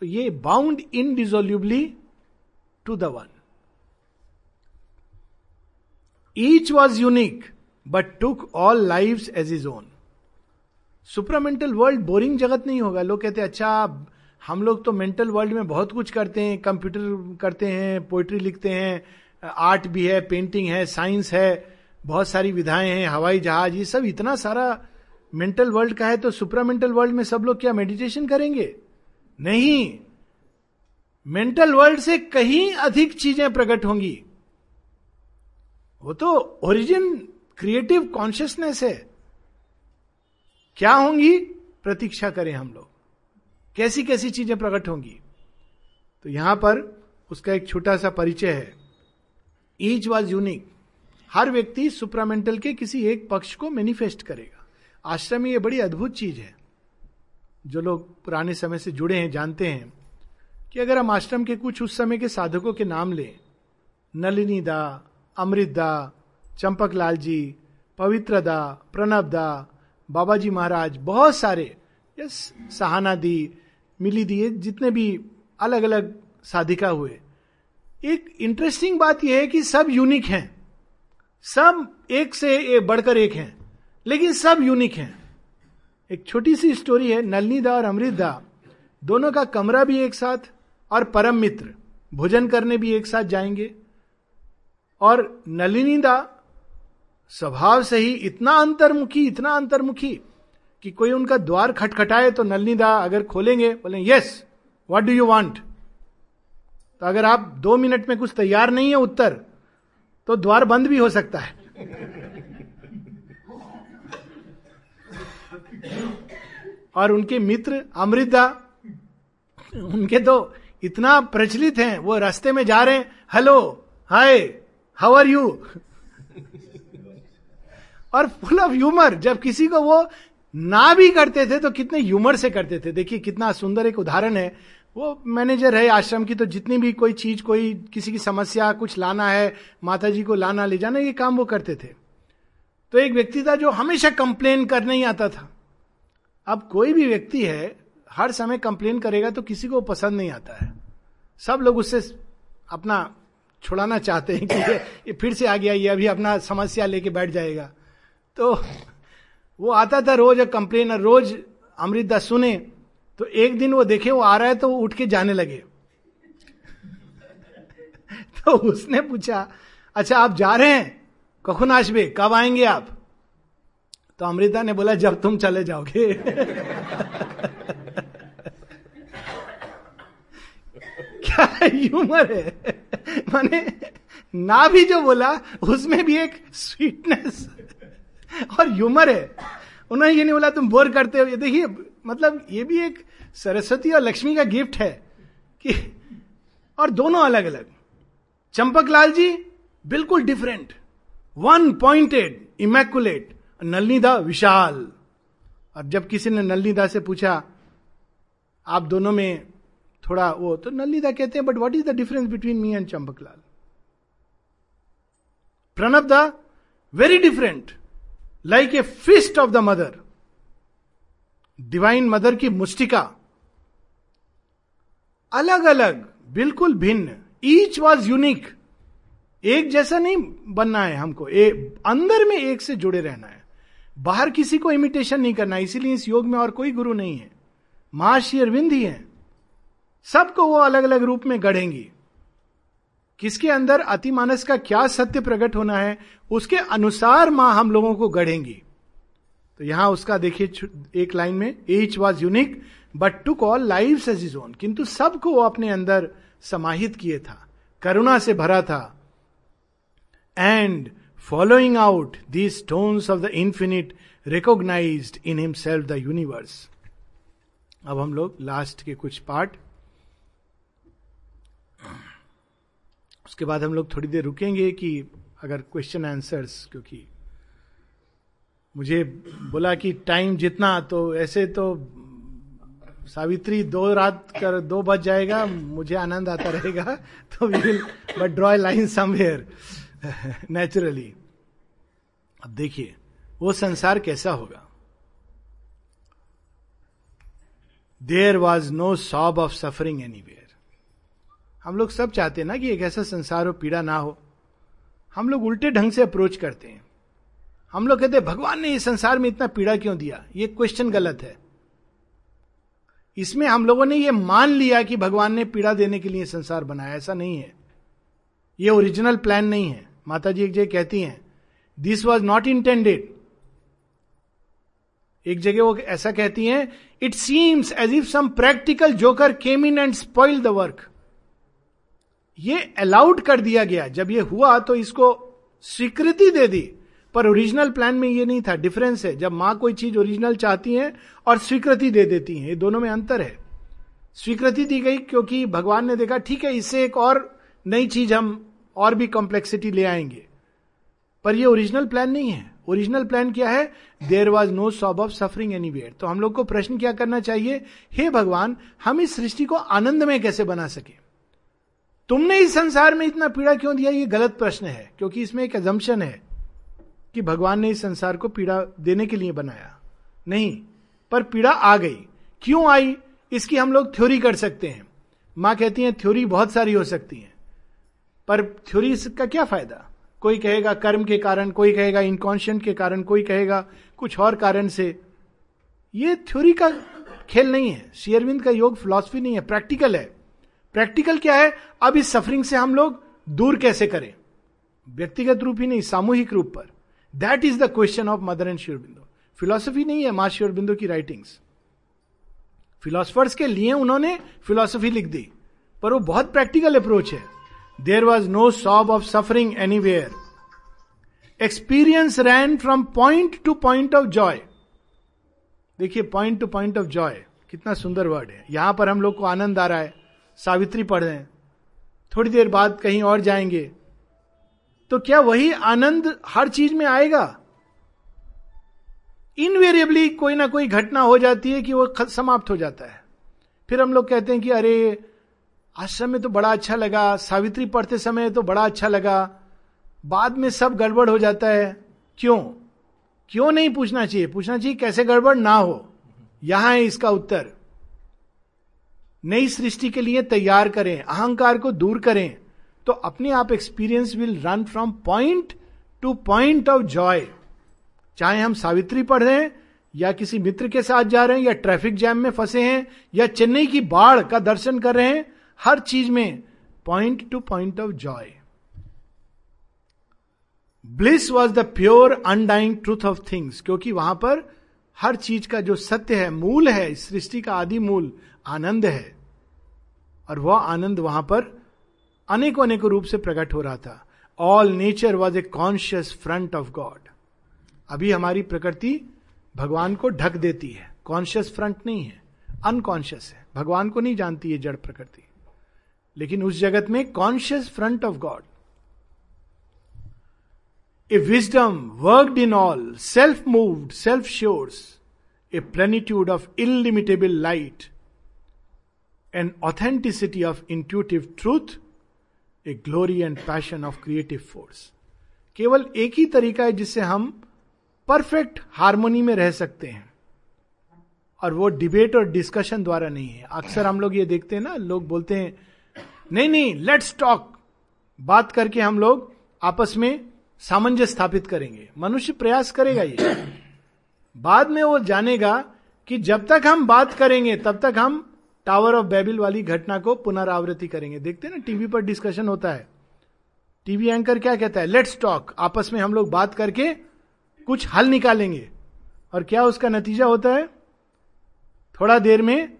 तो ये bound indissolubly to the one each was unique but took all life as his own supramental world boring जगत नहीं होगा लोग कहते अच्छा हम लोग तो मेंटल वर्ल्ड में बहुत कुछ करते हैं कंप्यूटर करते हैं पोइट्री लिखते हैं आर्ट भी है पेंटिंग है साइंस है बहुत सारी विधाएँ हैं हवाई जहाज़ ये सब इतना सारा मेंटल वर्ल्ड का है तो सुपरामेंटल वर्ल्ड में सब लोग क्या मेडिटेशन करेंगे नहीं मेंटल वर्ल्ड से कहीं अधिक चीज़ें प्रकट होंगी वो तो ओरिजिन क्रिएटिव कॉन्शियसनेस है। क्या होंगी? प्रतीक्षा करें हम लोग। कैसी कैसी चीज़ें प्रकट होंगी? तो यहाँ पर उसका एक छोटा सा परिचय है। ईच वॉज़ यूनिक हर व्यक्ति सुप्रामेंटल के किसी एक पक्ष को मैनिफेस्ट करेगा। आश्रम में ये बड़ी अद्भुत चीज़ है। जो लोग पुराने समय से जुड़े हैं, जानते हैं कि अगर हम आश्रम के कुछ उस समय के साधकों के नाम लें नलिनी दा अमृत दा चंपक लाल जी, पवित्र दा, प्रणब दा बाबा जी महाराज, बहुत सारे, यस, सहाना दी, मिली दी जितने भी अलग अलग साधिका हुए। एक इंटरेस्टिंग बात यह है कि सब यूनिक हैं। सब एक से एक बढ़कर एक हैं, लेकिन सब यूनिक हैं। एक छोटी सी स्टोरी है, नलनी दा और अमृत दा। दोनों का कमरा भी एक साथ और परम मित्र। भोजन करने भी एक साथ जाएँगे। और नलिनी दा स्वभाव से ही इतना अंतर्मुखी इतना अंतर्मुखी कि कोई उनका द्वार खटखटाए तो नलनी दा अगर खोलेंगे, बोले yes what do you want तो अगर आप दो मिनट में कुछ तैयार नहीं है उत्तर तो द्वार बंद भी हो सकता है। और उनके मित्र अमृता, उनके तो इतना प्रचलित हैं, वो रास्ते में जा रहे हैं hello hi how are you और फुल ऑफ़ ह्यूमर जब किसी को वो ना भी करते थे तो कितने ह्यूमर से करते थे। देखिए कितना सुंदर एक उदाहरण है। वो मैनेजर है आश्रम की तो जितनी भी कोई चीज़ कोई किसी की समस्या कुछ लाना है माता जी को लाना ले जाना ये काम वो करते थे। तो एक व्यक्ति था जो हमेशा कंप्लेन करने ही आता था। अब कोई भी व्यक्ति है हर समय कंप्लेन करेगा तो किसी को पसंद नहीं आता है। सब लोग उससे अपना छुड़ाना चाहते हैं कि ये, फिर से आ गया ये अभी अपना समस्या लेके बैठ जाएगा। तो वो आता था रोज अ कंप्लेनर रोज अमृतदास सुने तो एक दिन वो देखे, वो आ रहा है तो वो उठ के जाने लगे। <laughs> तो उसने पूछा अच्छा आप जा रहे हैं? कखुन आशबे कब आएँगे आप? तो अमृता ने बोला, जब तुम चले जाओगे। <laughs> क्या ह्यूमर है? <laughs> माने, ना भी जो बोला, उसमें भी एक स्वीटनेस <laughs> और ह्यूमर है। उन्होंने ये नहीं बोला, तुम बोर करते हो। ये देखिए मतलब ये भी एक सरस्वती और लक्ष्मी का गिफ्ट है कि और दोनों अलग अलग चंपक लाल जी बिल्कुल डिफरेंट वन पॉइंटेड इमेकुलेट नलनीदा विशाल। और जब किसी ने नलनीदा से पूछा, आप दोनों में थोड़ा वो तो नलनीदा कहते हैं but what is the difference between me and Champak Lal? Pranab the very different like a fist of the mother divine mother की मुस्टिका अलग अलग बिल्कुल भिन्न ईच वॉज़ यूनिक एक जैसा नहीं बनना है हमको ए, अंदर में एक से जुड़े रहना है बाहर किसी को इमिटेशन नहीं करना इसीलिए इस योग में और कोई गुरु नहीं है महर्षि अरविंद ही है सबको वो अलग अलग रूप में गढ़ेंगी किसके अंदर अतिमानस का क्या सत्य प्रकट होना है, उसके अनुसार माँ हम लोगों को गढ़ेंगी। तो यहाँ उसका देखिए एक लाइन में each was unique but took all life as his own किंतु सबको वो अपने अंदर समाहित किए था, करुणा से भरा था। And following out the tones of the infinite recognise in himself the universe अब हम लोग लास्ट के कुछ पार्ट उसके बाद हम लोग थोड़ी देर रुकेंगे कि अगर क्वेश्चन आंसर्स क्योंकि मुझे बोला कि टाइम जितना तो ऐसे तो सावित्री दो रात कर, दो बज जाएगा, मुझे आनंद आता रहेगा तो we will but draw line somewhere naturally अब देखिए, वो संसार कैसा होगा? There was no sob of suffering anywhere हम लोग सब चाहते हैं ना कि एक ऐसा संसार हो पीड़ा ना हो। हम लोग उल्टे ढंग से अप्रोच करते हैं। हम लोग कहते हैं, भगवान ने इस संसार में इतना पीड़ा क्यों दिया? ये क्वेश्चन गलत है। इसमें हम लोगों ने ये मान लिया कि भगवान ने पीड़ा देने के लिए संसार बनाया। ऐसा नहीं है। ये ओरिजिनल प्लान नहीं है। माता जी एक जगह कहती हैं दिस वॉज़ नॉट इंटेंडेड एक जगह वो ऐसा कहती हैं it seems as if some practical joker came in and spoil the work ये अलाउड कर दिया गया। जब ये हुआ तो इसको स्वीकृति दे दी। पर ओरिजिनल प्लान में ये नहीं था। डिफरेंस है। जब माँ कोई चीज़ ओरिजिनल चाहती है और स्वीकृति दे देती है। ये दोनों में अंतर है। स्वीकृति दी गई क्योंकि भगवान ने देखा, ठीक है, इससे एक और नई चीज़ हम और भी कॉम्प्लेक्सिटी ले आएँगे। पर ये ओरिजिनल प्लान नहीं है। ओरिजिनल प्लान क्या है? There was no sob of suffering any तो हम लोग को प्रश्न क्या करना चाहिए? हे hey भगवान, हम इस सृष्टि को आनंद में कैसे बना सके? तुमने इस संसार में इतना पीड़ा क्यों दिया? ये गलत प्रश्न है, क्योंकि इसमें एक एजम्पन है कि भगवान ने इस संसार को पीड़ा देने के लिए बनाया। नहीं, पर पीड़ा आ गई। क्यों आई? इसकी हम लोग थ्योरी कर सकते हैं। माँ कहती है थ्योरी बहुत सारी हो सकती है। पर थ्योरी का क्या फ़ायदा? कोई कहेगा कर्म के कारण, कोई कहेगा इनकॉन्शियंट के कारण, कोई कहेगा कुछ और कारण से। ये थ्योरी का खेल नहीं है। शेयरविंद का योग फिलॉसफी नहीं है प्रैक्टिकल है। प्रैक्टिकल क्या है? अब इस सफरिंग से हम लोग दूर कैसे करें? व्यक्तिगत रूप ही नहीं, सामूहिक रूप पर। That is the question of mother and Sri Aurobindo philosophy नहीं है माँ श्योरबिंदो की राइटिंग्स फिलोसफर्स के लिए उन्होंने फिलोसफी लिख दी, पर वो बहुत प्रैक्टिकल अप्रोच है। There was no sob of suffering anywhere experience ran from point to point of joy देखिए point to point of joy कितना सुंदर वर्ड है। यहाँ पर हम लोग को आनंद आ रहा है। सावित्री पढ़ रहे हैं। थोड़ी देर बाद कहीं और जाएँगे। तो क्या वही आनंद हर चीज़ में आएगा? इनवेरिएबली कोई ना कोई घटना हो जाती है कि वो समाप्त हो जाता है। फिर हम लोग कहते हैं कि अरे आश्रम में तो बड़ा अच्छा लगा, सावित्री पढ़ते समय तो बड़ा अच्छा लगा। बाद में सब गड़बड़ हो जाता है। क्यों? क्यों नहीं पूछना चाहिए? पूछना चाहिए कैसे गड़बड़ ना हो। यहाँ है इसका उत्तर। नई सृष्टि के लिए तैयार करें, अहंकार को दूर करें तो अपने आप experience will run from point to point of joy चाहे हम सावित्री पढ़ रहे हैं, या किसी मित्र के साथ जा रहे हैं, या ट्रैफ़िक जैम में फंसे हैं, या चेन्नई की बाढ़ का दर्शन कर रहे हैं, हर चीज़ में point to point of joy bliss was the pure undying truth of things क्योंकि वहाँ पर हर चीज़ का जो सत्य है, मूल है सृष्टि का आदि मूल आनंद है। और वह आनंद वहाँ पर अनेकों अनेकों रूप से प्रकट हो रहा था। All nature was a conscious front of god अभी हमारी प्रकृति भगवान को ढक देती है। कॉन्शियस फ्रंट नहीं है। अनकॉन्शियस है। भगवान को नहीं जानती है जड़ प्रकृति। लेकिन उस जगत में conscious front of god a wisdom worked in all self moved self sure a plenitude of illimitable light and authenticity of intuitive truth a glory and passion of creative force केवल एक ही तरीका है जिससे हम परफेक्ट हारमोनी में रह सकते हैं। और वो डिबेट और डिस्कशन द्वारा नहीं है। अक्सर हम लोग ये देखते हैं ना, लोग बोलते हैं, नहीं नहीं लेट्स टॉक बात करके हम लोग आपस में सामंजस्य स्थापित करेंगे। मनुष्य प्रयास करेगा ये। बाद में वो जानेगा कि जब तक हम बात करेंगे, तब तक हम टावर ऑफ़ बेबिल वाली घटना को पुनरावृत्ति करेंगे। देखते हैं ना, टीवी पर डिस्कशन होता है। टीवी एंकर क्या कहता है? लेट्स टॉक आपस में हम लोग बात करके कुछ हल निकालेंगे। और क्या उसका नतीजा होता है? थोड़ा देर में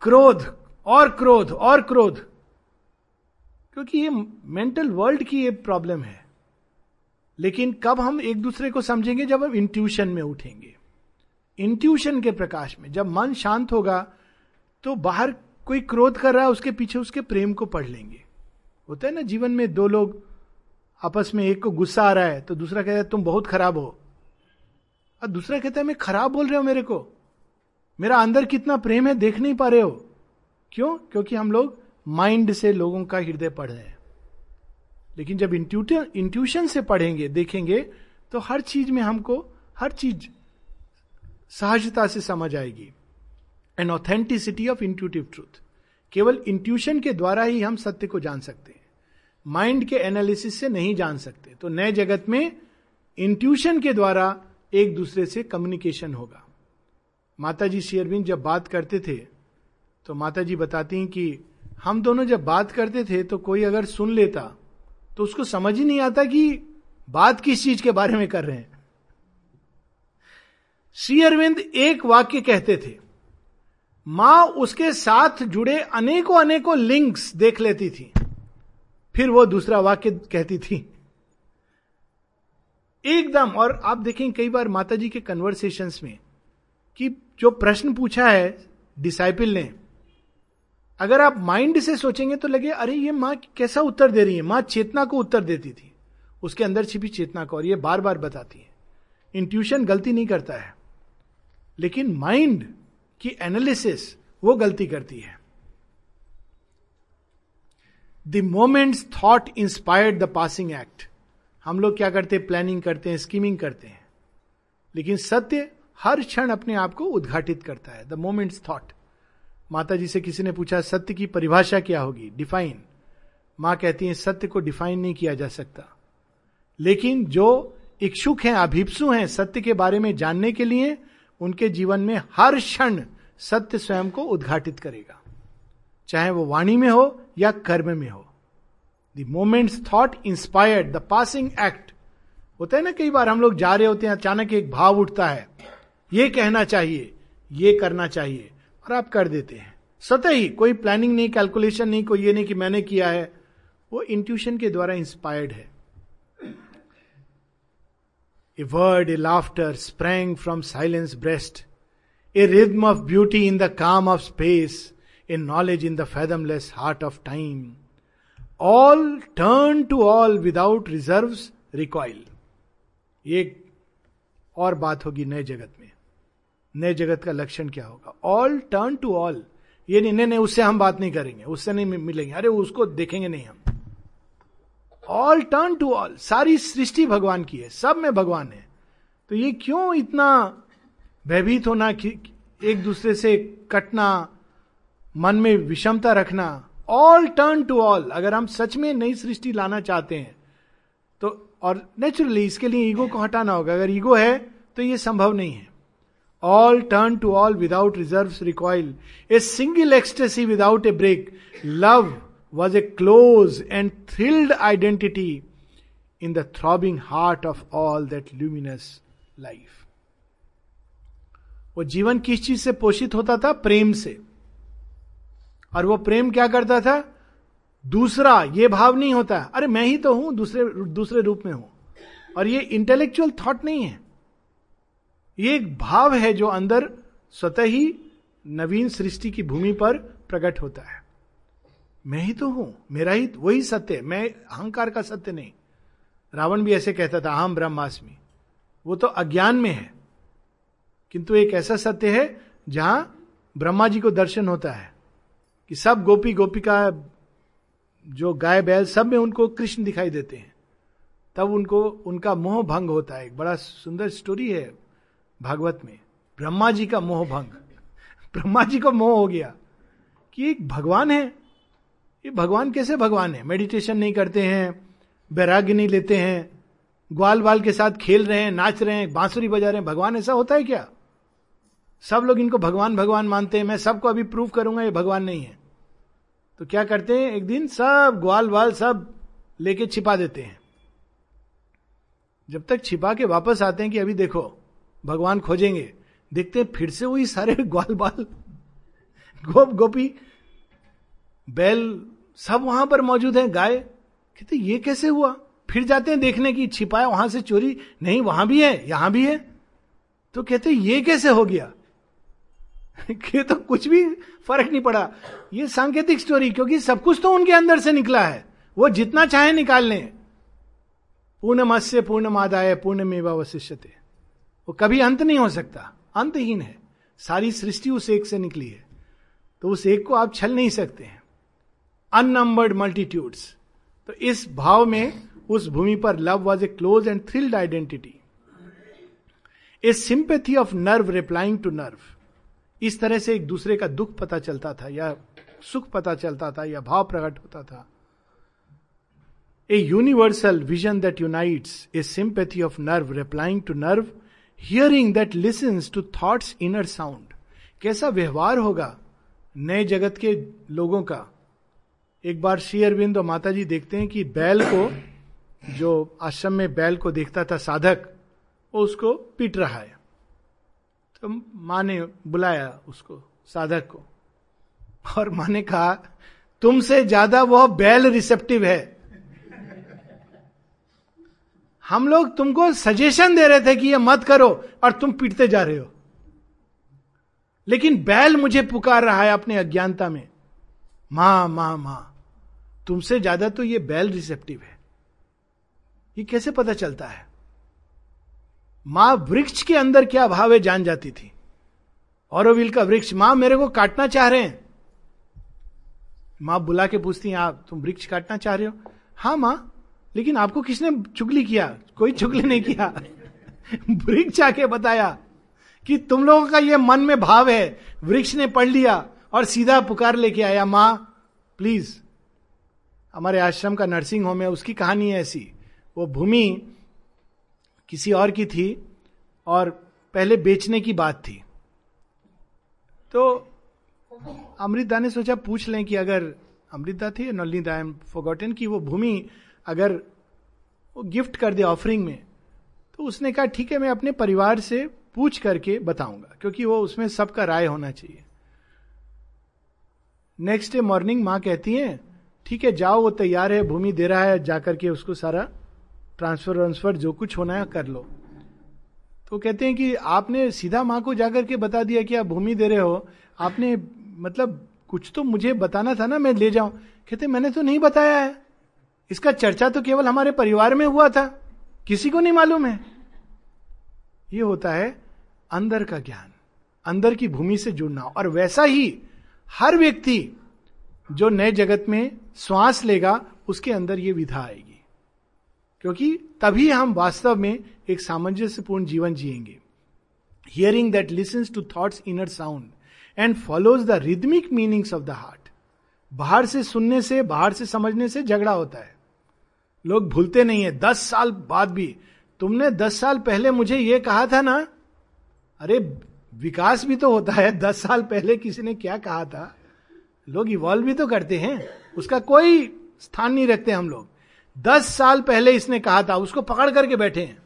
क्रोध, और क्रोध और क्रोध। क्योंकि ये मेंटल वर्ल्ड की ये प्रॉब्लम है। लेकिन कब हम एक दूसरे को समझेंगे? जब हम इंट्यूशन में उठेंगे। इंट्यूशन के प्रकाश में, जब मन शांत होगा तो बाहर कोई क्रोध कर रहा है, उसके पीछे उसके प्रेम को पढ़ लेंगे। होता है ना, जीवन में दो लोग आपस में एक को गुस्सा आ रहा है तो दूसरा कहता है, तुम बहुत खराब हो। और दूसरा कहता है, मैं खराब बोल रहे हो मेरे को। मेरा अंदर कितना प्रेम है, देख नहीं पा रहे हो। क्यों? क्योंकि हम लोग माइंड से लोगों का हृदय पढ़ रहे हैं। लेकिन जब इंट्यूटन इंट्यूशन से पढ़ेंगे, देखेंगे तो हर चीज़ में हमको, हर चीज़ सहजता से समझ आएगी। An authenticity of intuitive truth केवल इंट्यूशन के द्वारा ही हम सत्य को जान सकते हैं। माइंड के एनालिसिस से नहीं जान सकते। तो नए जगत में इंट्यूशन के द्वारा एक दूसरे से कम्युनिकेशन होगा। माता जी शेयरविंद जब बात करते थे तो माता जी बताती हैं कि हम दोनों जब बात करते थे तो कोई अगर सुन लेता तो उसको समझ ही नहीं आता कि बात किस चीज़ के बारे में कर रहे हैं। श्री अरविंद एक वाक्य कहते थे माँ उसके साथ जुड़े अनेकों अनेकों लिंक्स देख लेती थी। फिर वो दूसरा वाक्य कहती थी, एकदम, और आप देखें कई बार माता जी के कन्वर्सेशन में कि जो प्रश्न पूछा है डिसाइपल ने, अगर आप माइंड से सोचेंगे तो लगे, अरे, ये माँ कैसा उत्तर दे रही है? माँ चेतना को उत्तर देती थी। उसके अंदर छिपी चेतना को, और ये बार बार बताती है। इंट्यूशन गलती नहीं करता है, लेकिन माइंड की एनालिसिस वो गलती करती है। The moment's thought inspired the passing act हम लोग क्या करते हैं? प्लानिंग करते हैं स्कीमिंग करते हैं। लेकिन सत्य हर क्षण अपने आप को उद्घाटित करता है। द मोमेंट्स थॉट माता जी से किसी ने पूछा, सत्य की परिभाषा क्या होगी? डिफाइन माँ कहती है, सत्य को डिफाइन नहीं किया जा सकता। लेकिन जो इच्छुक हैं, अभिप्सु हैं सत्य के बारे में जानने के लिए उनके जीवन में हर क्षण सत्य स्वयं को उद्घाटित करेगा। चाहे वो वाणी में हो या कर्म में हो। The moment's thought inspired the passing act होता है ना, कई बार हम लोग जा रहे होते हैं, अचानक एक भाव उठता है। ये कहना चाहिए, ये करना चाहिए, और आप कर देते हैं। सतह ही कोई प्लानिंग नहीं कैलकुलेशन नहीं, कोई ये नहीं कि मैंने किया है। वो इंट्यूशन के द्वारा इंस्पायर्ड है। A word a laughter sprang from silence breast a rhythm of beauty in the calm of space a knowledge in the fathomless heart of time all turn to all without reserve recoil ये और बात होगी नए जगत में। नए जगत का लक्षण क्या होगा? ऑल टर्न टू ऑल ये नहीं नहीं उससे हम बात नहीं करेंगे। उससे नहीं मिलेंगे। अरे, उसको देखेंगे नहीं हम। ऑल टर्न टू ऑल सारी सृष्टि भगवान की है। सब में भगवान है। तो ये क्यों इतना भयभीत होना एक दूसरे से कटना, मन में विषमता रखना? ऑल टर्न टू ऑल अगर हम सच में नई सृष्टि लाना चाहते हैं तो और नेचुरली इसके लिए ईगो को हटाना होगा। अगर ईगो है तो ये संभव नहीं है। All turn to all without reserve recoil a single ecstasy without a break love was a close and thrilled identity in the throbbing heart of all that luminous life वो जीवन किस चीज़ से पोषित होता था? प्रेम से। और वो प्रेम क्या करता था? दूसरा ये भाव नहीं होता। अरे मैं ही तो हूँ, दूसरे दूसरे रूप में हूँ। और ये इंटेलेक्चुअल थॉट नहीं है। ये एक भाव है जो अंदर स्वतः ही नवीन सृष्टि की भूमि पर प्रकट होता है। मैं ही तो हूँ, मेरा ही वही सत्य है, मैं अहंकार का सत्य नहीं। रावण भी ऐसे कहता था अहम ब्रह्मास्मि। वो तो अज्ञान में है। किंतु एक ऐसा सत्य है जहाँ ब्रह्मा जी को दर्शन होता है, कि सब गोपी गोपिका, जो गाय बैल सब में उनको कृष्ण दिखाई देते हैं। तब उनको, उनका मोह भंग होता है। एक बड़ा सुंदर स्टोरी है भागवत में, ब्रह्मा जी का मोह भंग। ब्रह्मा जी को मोह हो गया कि एक भगवान है। ये भगवान कैसे भगवान है? मेडिटेशन नहीं करते हैं वैराग्य नहीं लेते हैं ग्वाल बाल के साथ खेल रहे हैं, नाच रहे हैं, बांसुरी बजा रहे हैं। भगवान ऐसा होता है क्या? सब लोग इनको भगवान भगवान मानते हैं। मैं सबको अभी प्रूव करूँगा, ये भगवान नहीं है। तो क्या करते हैं? एक दिन सब ग्वाल बाल सब लेके छिपा देते हैं। जब तक छिपा के वापस आते हैं कि अभी देखो, भगवान खोजेंगे। देखते हैं फिर से वही सारे <laughs> ग्वाल बाल गोप गोपी बैल सब वहाँ पर मौजूद है, गाय। कहते, ये कैसे हुआ? फिर जाते हैं देखने की, छिपाया वहाँ से चोरी। नहीं, वहाँ भी है, यहाँ भी है। तो कहते, ये कैसे हो गया? <laughs> कि तो कुछ भी फ़र्क नहीं पड़ा। ये सांकेतिक स्टोरी, क्योंकि सब कुछ तो उनके अंदर से निकला है। वो जितना चाहे निकाल लें। पूर्ण मत्स्य पूर्ण मादाय पूर्ण मेवा वशिष्यते वो कभी अंत नहीं हो सकता। अंतहीन है। सारी सृष्टि उस एक से निकली है। तो उस एक को आप छल नहीं सकते हैं। अननंबर्ड मल्टीट्यूड्स तो इस भाव में उस भूमि पर love was a close and thrilled identity a sympathy of nerve replying to nerve इस तरह से एक दूसरे का दुख पता चलता था, या सुख पता चलता था, या भाव प्रकट होता था। A universal vision that unites a sympathy of nerve replying to nerve hearing that listens to thought's inner sound कैसा व्यवहार होगा नए जगत के लोगों का? एक बार श्री अरविंद और माता जी देखते हैं कि बैल को, जो आश्रम में बैल को देखता था साधक, वो उसको पीट रहा है। तो माँ ने बुलाया उसको, साधक को। और माँ ने कहा, तुमसे ज़्यादा वह बैल रिसेप्टिव है। हम लोग तुमको सजेशन दे रहे थे कि ये मत करो और तुम पीटते जा रहे हो। लेकिन बैल मुझे पुकार रहा है अपने अज्ञानता में। माँ माँ माँ तुमसे ज़्यादा तो ये बैल रिसेप्टिव है। ये कैसे पता चलता है? माँ वृक्ष के अंदर क्या भाव है जान जाती थी। औरविल का वृक्ष, माँ मेरे को काटना चाह रहे हैं। माँ बुला के पूछती हैं, आप तुम वृक्ष काटना चाह रहे हो? हाँ माँ, लेकिन आपको किसने चुगली किया? कोई चुगली नहीं किया। <laughs> वृक्ष आके बताया कि तुम लोगों का ये मन में भाव है, वृक्ष ने पढ़ लिया और सीधा पुकार लेके आया, माँ प्लीज़ हमारे आश्रम का नर्सिंग होम है, उसकी कहानी है ऐसी। वो भूमि किसी और की थी और पहले बेचने की बात थी। तो अमृतदा ने सोचा पूछ लें कि अगर अमृतदा थी नलिदा एम फोगोटन की वो भूमि अगर वो गिफ्ट कर दे ऑफरिंग में तो उसने कहा, ठीक है, मैं अपने परिवार से पूछ करके बताऊँगा, क्योंकि वो उसमें सबका राय होना चाहिए। नेक्स्ट डे मॉर्निंग माँ कहती है ठीक है, जाओ, वो तैयार है, भूमि दे रहा है, जाकर के उसको सारा ट्रांसफ़र व्रांसफर जो कुछ होना है, कर लो। तो कहते हैं कि आपने सीधा माँ को जाकर के बता दिया कि आप भूमि दे रहे हो। आपने मतलब कुछ तो मुझे बताना था ना, मैं ले जाऊँ। कहते मैंने तो नहीं बताया है। इसका चर्चा तो केवल हमारे परिवार में हुआ था। किसी को नहीं मालूम है। ये होता है अंदर का ज्ञान, अंदर की भूमि से जुड़ना। और वैसा ही हर व्यक्ति जो नए जगत में श्वास लेगा, उसके अंदर ये विधा आएगी। क्योंकि तभी हम वास्तव में एक सामंजस्यपूर्ण जीवन जिएँगे। Hearing that listens to thought's inner sound and follows the rhythmic meanings of the heart बाहर से सुनने से, बाहर से समझने से झगड़ा होता है। लोग भूलते नहीं है। दस साल बाद भी, तुमने दस साल पहले मुझे यह कहा था ना? अरे, विकास भी तो होता है। दस साल पहले किसी ने क्या कहा था? लोग इवॉल्व भी तो करते हैं, उसका कोई स्थान नहीं रखते हम लोग। दस साल पहले इसने कहा था, उसको पकड़ करके बैठे हैं।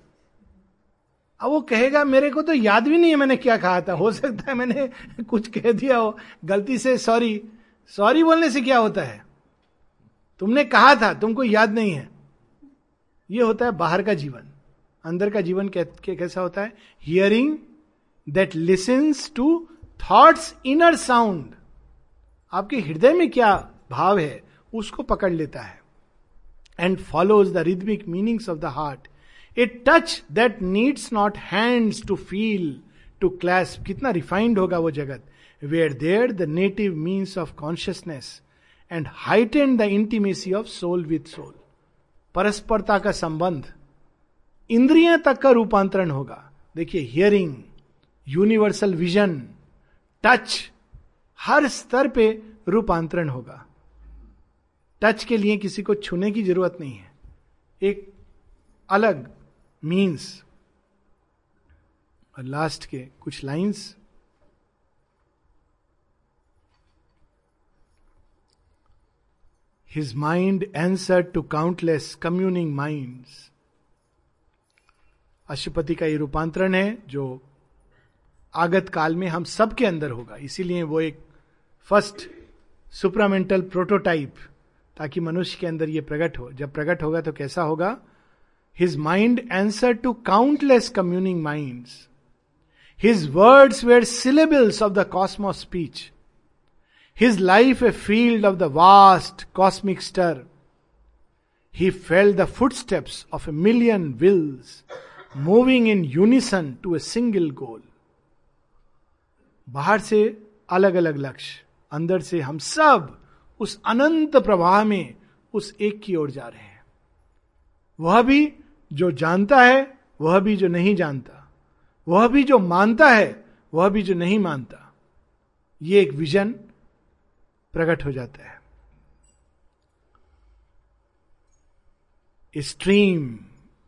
अब वो कहेगा, मेरे को तो याद भी नहीं है मैंने क्या कहा था। हो सकता है मैंने कुछ कह दिया हो। गलती से सॉरी सॉरी बोलने से क्या होता है? तुमने कहा था, तुमको याद नहीं है। ये होता है बाहर का जीवन। अंदर का जीवन कैसा होता है? Hearing that listens to thought's inner sound आपके हृदय में क्या भाव है, उसको पकड़ लेता है and follows the rhythmic meanings of the heart a touch that needs not hands to feel to clasp कितना रिफाइंड होगा वो जगत। Where there the native means of consciousness and heightened the intimacy of soul with soul परस्परता का संबंध। इंद्रियाँ तक का रूपांतरण होगा। देखिए हियरिंग यूनिवर्सल विजन टच हर स्तर पे रूपांतरण होगा। टच के लिए किसी को छूने की ज़रूरत नहीं है। एक अलग मीन्स और लास्ट के कुछ lines his mind answer to countless communing minds Aswapati का ये रूपांतरण है, जो आगत काल में हम सबके अंदर होगा। इसीलिए वो एक फ़र्स्ट सुप्रामेंटल प्रोटोटाइप, ताकि मनुष्य के अंदर ये प्रकट हो। जब प्रकट होगा तो कैसा होगा? His mind answer to countless communing mind his words were syllables of the cosmos speech his life a field of the vast cosmic stir he felt the footsteps of a million wills moving in unison to a single goal बाहर से अलग अलग लक्ष्य। अंदर से हम सब उस अनंत प्रवाह में उस एक की ओर जा रहे हैं। वह भी जो जानता है, वह भी जो नहीं जानता। वह भी जो मानता है, वह भी जो नहीं मानता। ये एक विजन प्रकट हो जाता है। Stream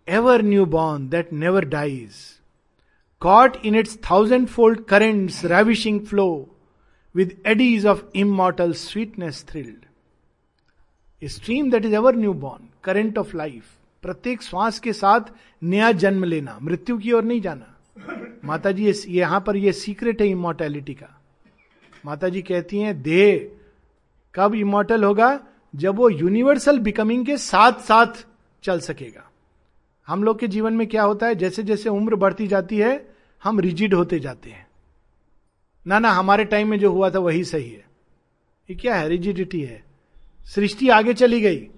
ever new born that never dies caught in its thousandfold currents ravishing flow with eddies of immortal sweetness thrilled. A stream that is ever newborn, current of life. प्रत्येक श्वास के साथ नया जन्म लेना मृत्यु की ओर नहीं जाना। माता जी यहाँ पर यह सीक्रेट है इमोर्टैलिटी का। माता जी कहती हैं देह कब इमोर्टल होगा? जब वो यूनिवर्सल बिकमिंग के साथ साथ चल सकेगा। हम लोग के जीवन में क्या होता है? जैसे जैसे उम्र बढ़ती जाती है हम रिजिड होते जाते हैं। ना ना, हमारे टाइम में जो हुआ था वही सही है। ये क्या है रिजिडिटी है? सृष्टि आगे चली गई,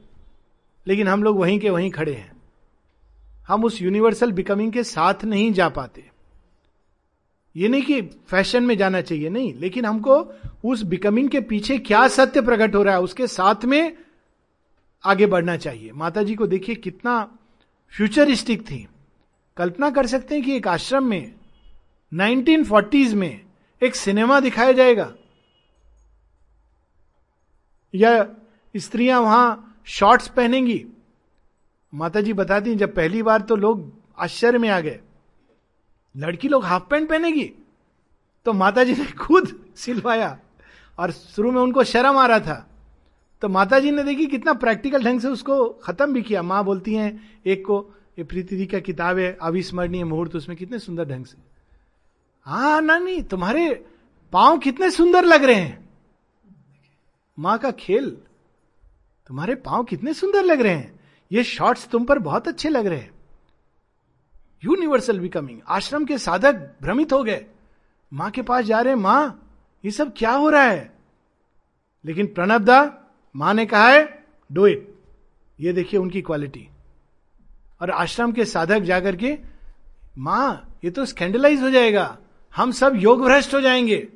लेकिन हम लोग वहीं के वहीं खड़े हैं। हम उस यूनिवर्सल बिकमिंग के साथ नहीं जा पाते। ये नहीं कि फ़ैशन में जाना चाहिए, नहीं, लेकिन हमको उस बिकमिंग के पीछे क्या सत्य प्रकट हो रहा है, उसके साथ में आगे बढ़ना चाहिए। माता जी को देखिए कितना फ्यूचरिस्टिक थी। कल्पना कर सकते हैं कि एक आश्रम में 1940s में एक सिनेमा दिखाया जाएगा। या स्त्रियाँ वहाँ शॉर्ट्स पहनेंगी। माता जी बताती जब पहली बार तो लोग आश्चर्य में आ गए। लड़की लोग हाफ़ पैंट पहनेगी। तो माता जी ने खुद सिलवाया और शुरू में उनको शर्म आ रहा था। तो माता जी ने देखी कितना प्रैक्टिकल ढंग से उसको खत्म भी किया। माँ बोलती हैं, एक को, ये प्रीति दी का किताब है? अविस्मरणीय मुहूर्त, उसमें कितने सुंदर ढंग से। हा नानी तुम्हारे पाँव कितने सुंदर लग रहे हैं। माँ का खेल, तुम्हारे पाँव कितने सुंदर लग रहे हैं। ये शॉर्ट्स तुम पर बहुत अच्छे लग रहे हैं। यूनिवर्सल बिकमिंग, आश्रम के साधक भ्रमित हो गए। माँ के पास जा रहे हैं, माँ, ये सब क्या हो रहा है? लेकिन प्रणब दा, माँ ने कहा है डू इट ये देखिए उनकी क्वालिटी और आश्रम के साधक जाकर के, माँ, ये तो स्कैंडलाइज हो जाएगा। हम सब योग भ्रष्ट हो जाएँगे।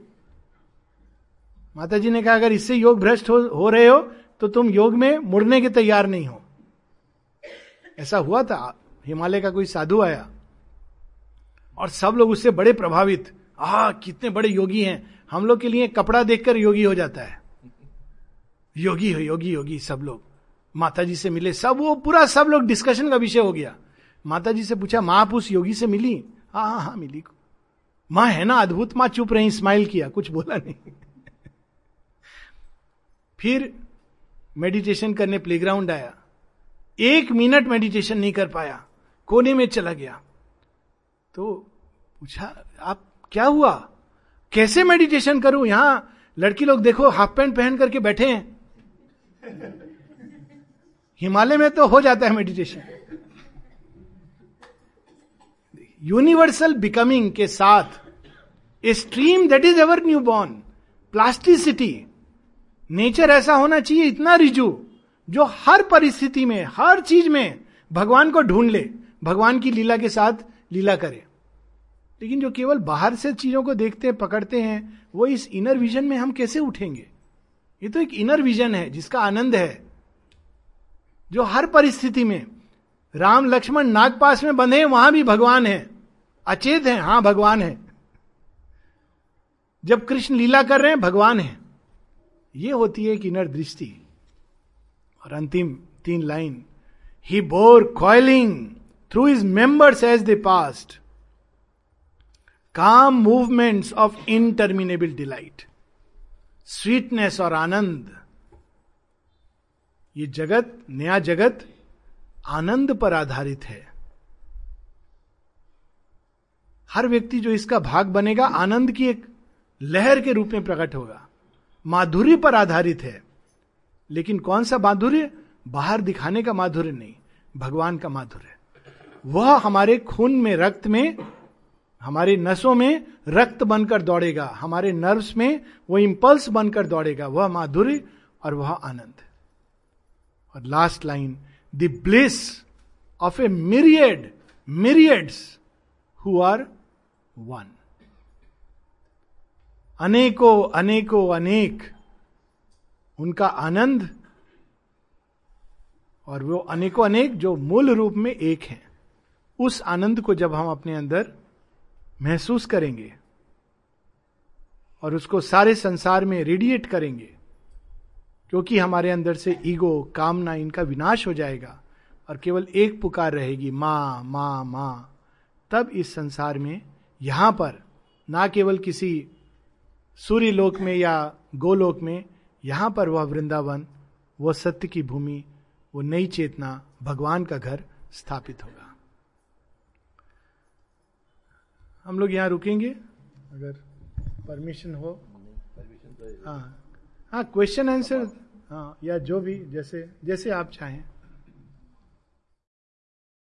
माता जी ने कहा अगर इससे योग भ्रष्ट हो, हो रहे हो तो तुम योग में मुड़ने के तैयार नहीं हो। ऐसा हुआ था। हिमालय का कोई साधु आया और सब लोग उससे बड़े प्रभावित। आ कितने बड़े योगी हैं। हम लोग के लिए कपड़ा देखकर योगी हो जाता है। योगी हो योगी योगी सब लोग। माता जी से मिले सब वो पूरा सब लोग डिस्कशन का विषय हो गया। माता जी से पूछा माँ आप उस योगी से मिली? हाँ हाँ हाँ मिली माँ है ना अद्भुत? माँ चुप रही स्माइल किया, कुछ बोला नहीं। फिर मेडिटेशन करने प्लेग्राउंड आया। एक मिनट मेडिटेशन नहीं कर पाया, कोने में चला गया। तो पूछा, आप क्या हुआ? कैसे मेडिटेशन करूँ? यहाँ लड़की लोग देखो हाफ़ पैंट पहन करके बैठे हैं। हिमालय में तो हो जाता है मेडिटेशन यूनिवर्सल बिकमिंग के साथ a stream that is ever new born plasticity nature ऐसा होना चाहिए, इतना रिजू, जो हर परिस्थिति में, हर चीज़ में भगवान को ढूंढ ले, भगवान की लीला के साथ लीला करे। लेकिन जो केवल बाहर से चीज़ों को देखते, पकड़ते हैं, वो इस इनर विजन में हम कैसे उठेंगे? ये तो एक इनर विजन है, जिसका आनंद है। जो हर परिस्थिति में, राम, लक्ष्मण, नागपास में बंधे वहाँ भी भगवान है। अचेत है, हाँ, भगवान है। जब कृष्ण लीला कर रहे हैं, भगवान है। ये होती है एक इनर दृष्टि। और अंतिम तीन line he bore coiling through his members as they passed calm movements of interminable delight sweetness और आनंद ये जगत, नया जगत, आनंद पर आधारित है। हर व्यक्ति जो इसका भाग बनेगा, आनंद की एक लहर के रूप में प्रकट होगा। माधुर्य पर आधारित है। लेकिन कौन सा माधुर्य? बाहर दिखाने का माधुर्य नहीं, भगवान का माधुर्य। वह हमारे खून में, रक्त में, हमारे नसों में रक्त बनकर दौड़ेगा। हमारे नर्व्स में वो इंपल्स बनकर दौड़ेगा। वह माधुर्य और वह आनंद। और last line the bliss of a myriad myriads who are one अनेकों अनेकों, अनेक। उनका आनंद और वो अनेकों, अनेक जो मूल रूप में एक हैं, उस आनंद को जब हम अपने अंदर महसूस करेंगे और उसको सारे संसार में रेडिएट करेंगे, क्योंकि हमारे अंदर से ईगो कामना, इनका विनाश हो जाएगा और केवल एक पुकार रहेगी, माँ माँ माँ, तब इस संसार में यहाँ पर ना केवल किसी सूर्य लोक में या गोलोक में, यहाँ पर वह वृंदावन, वो सत्य की भूमि, वो नई चेतना, भगवान का घर स्थापित होगा। हम लोग यहाँ रुकेंगे? अगर परमिशन हो। हाँ। हाँ क्वेश्चन आंसर हाँ या जो भी, जैसे जैसे आप चाहें।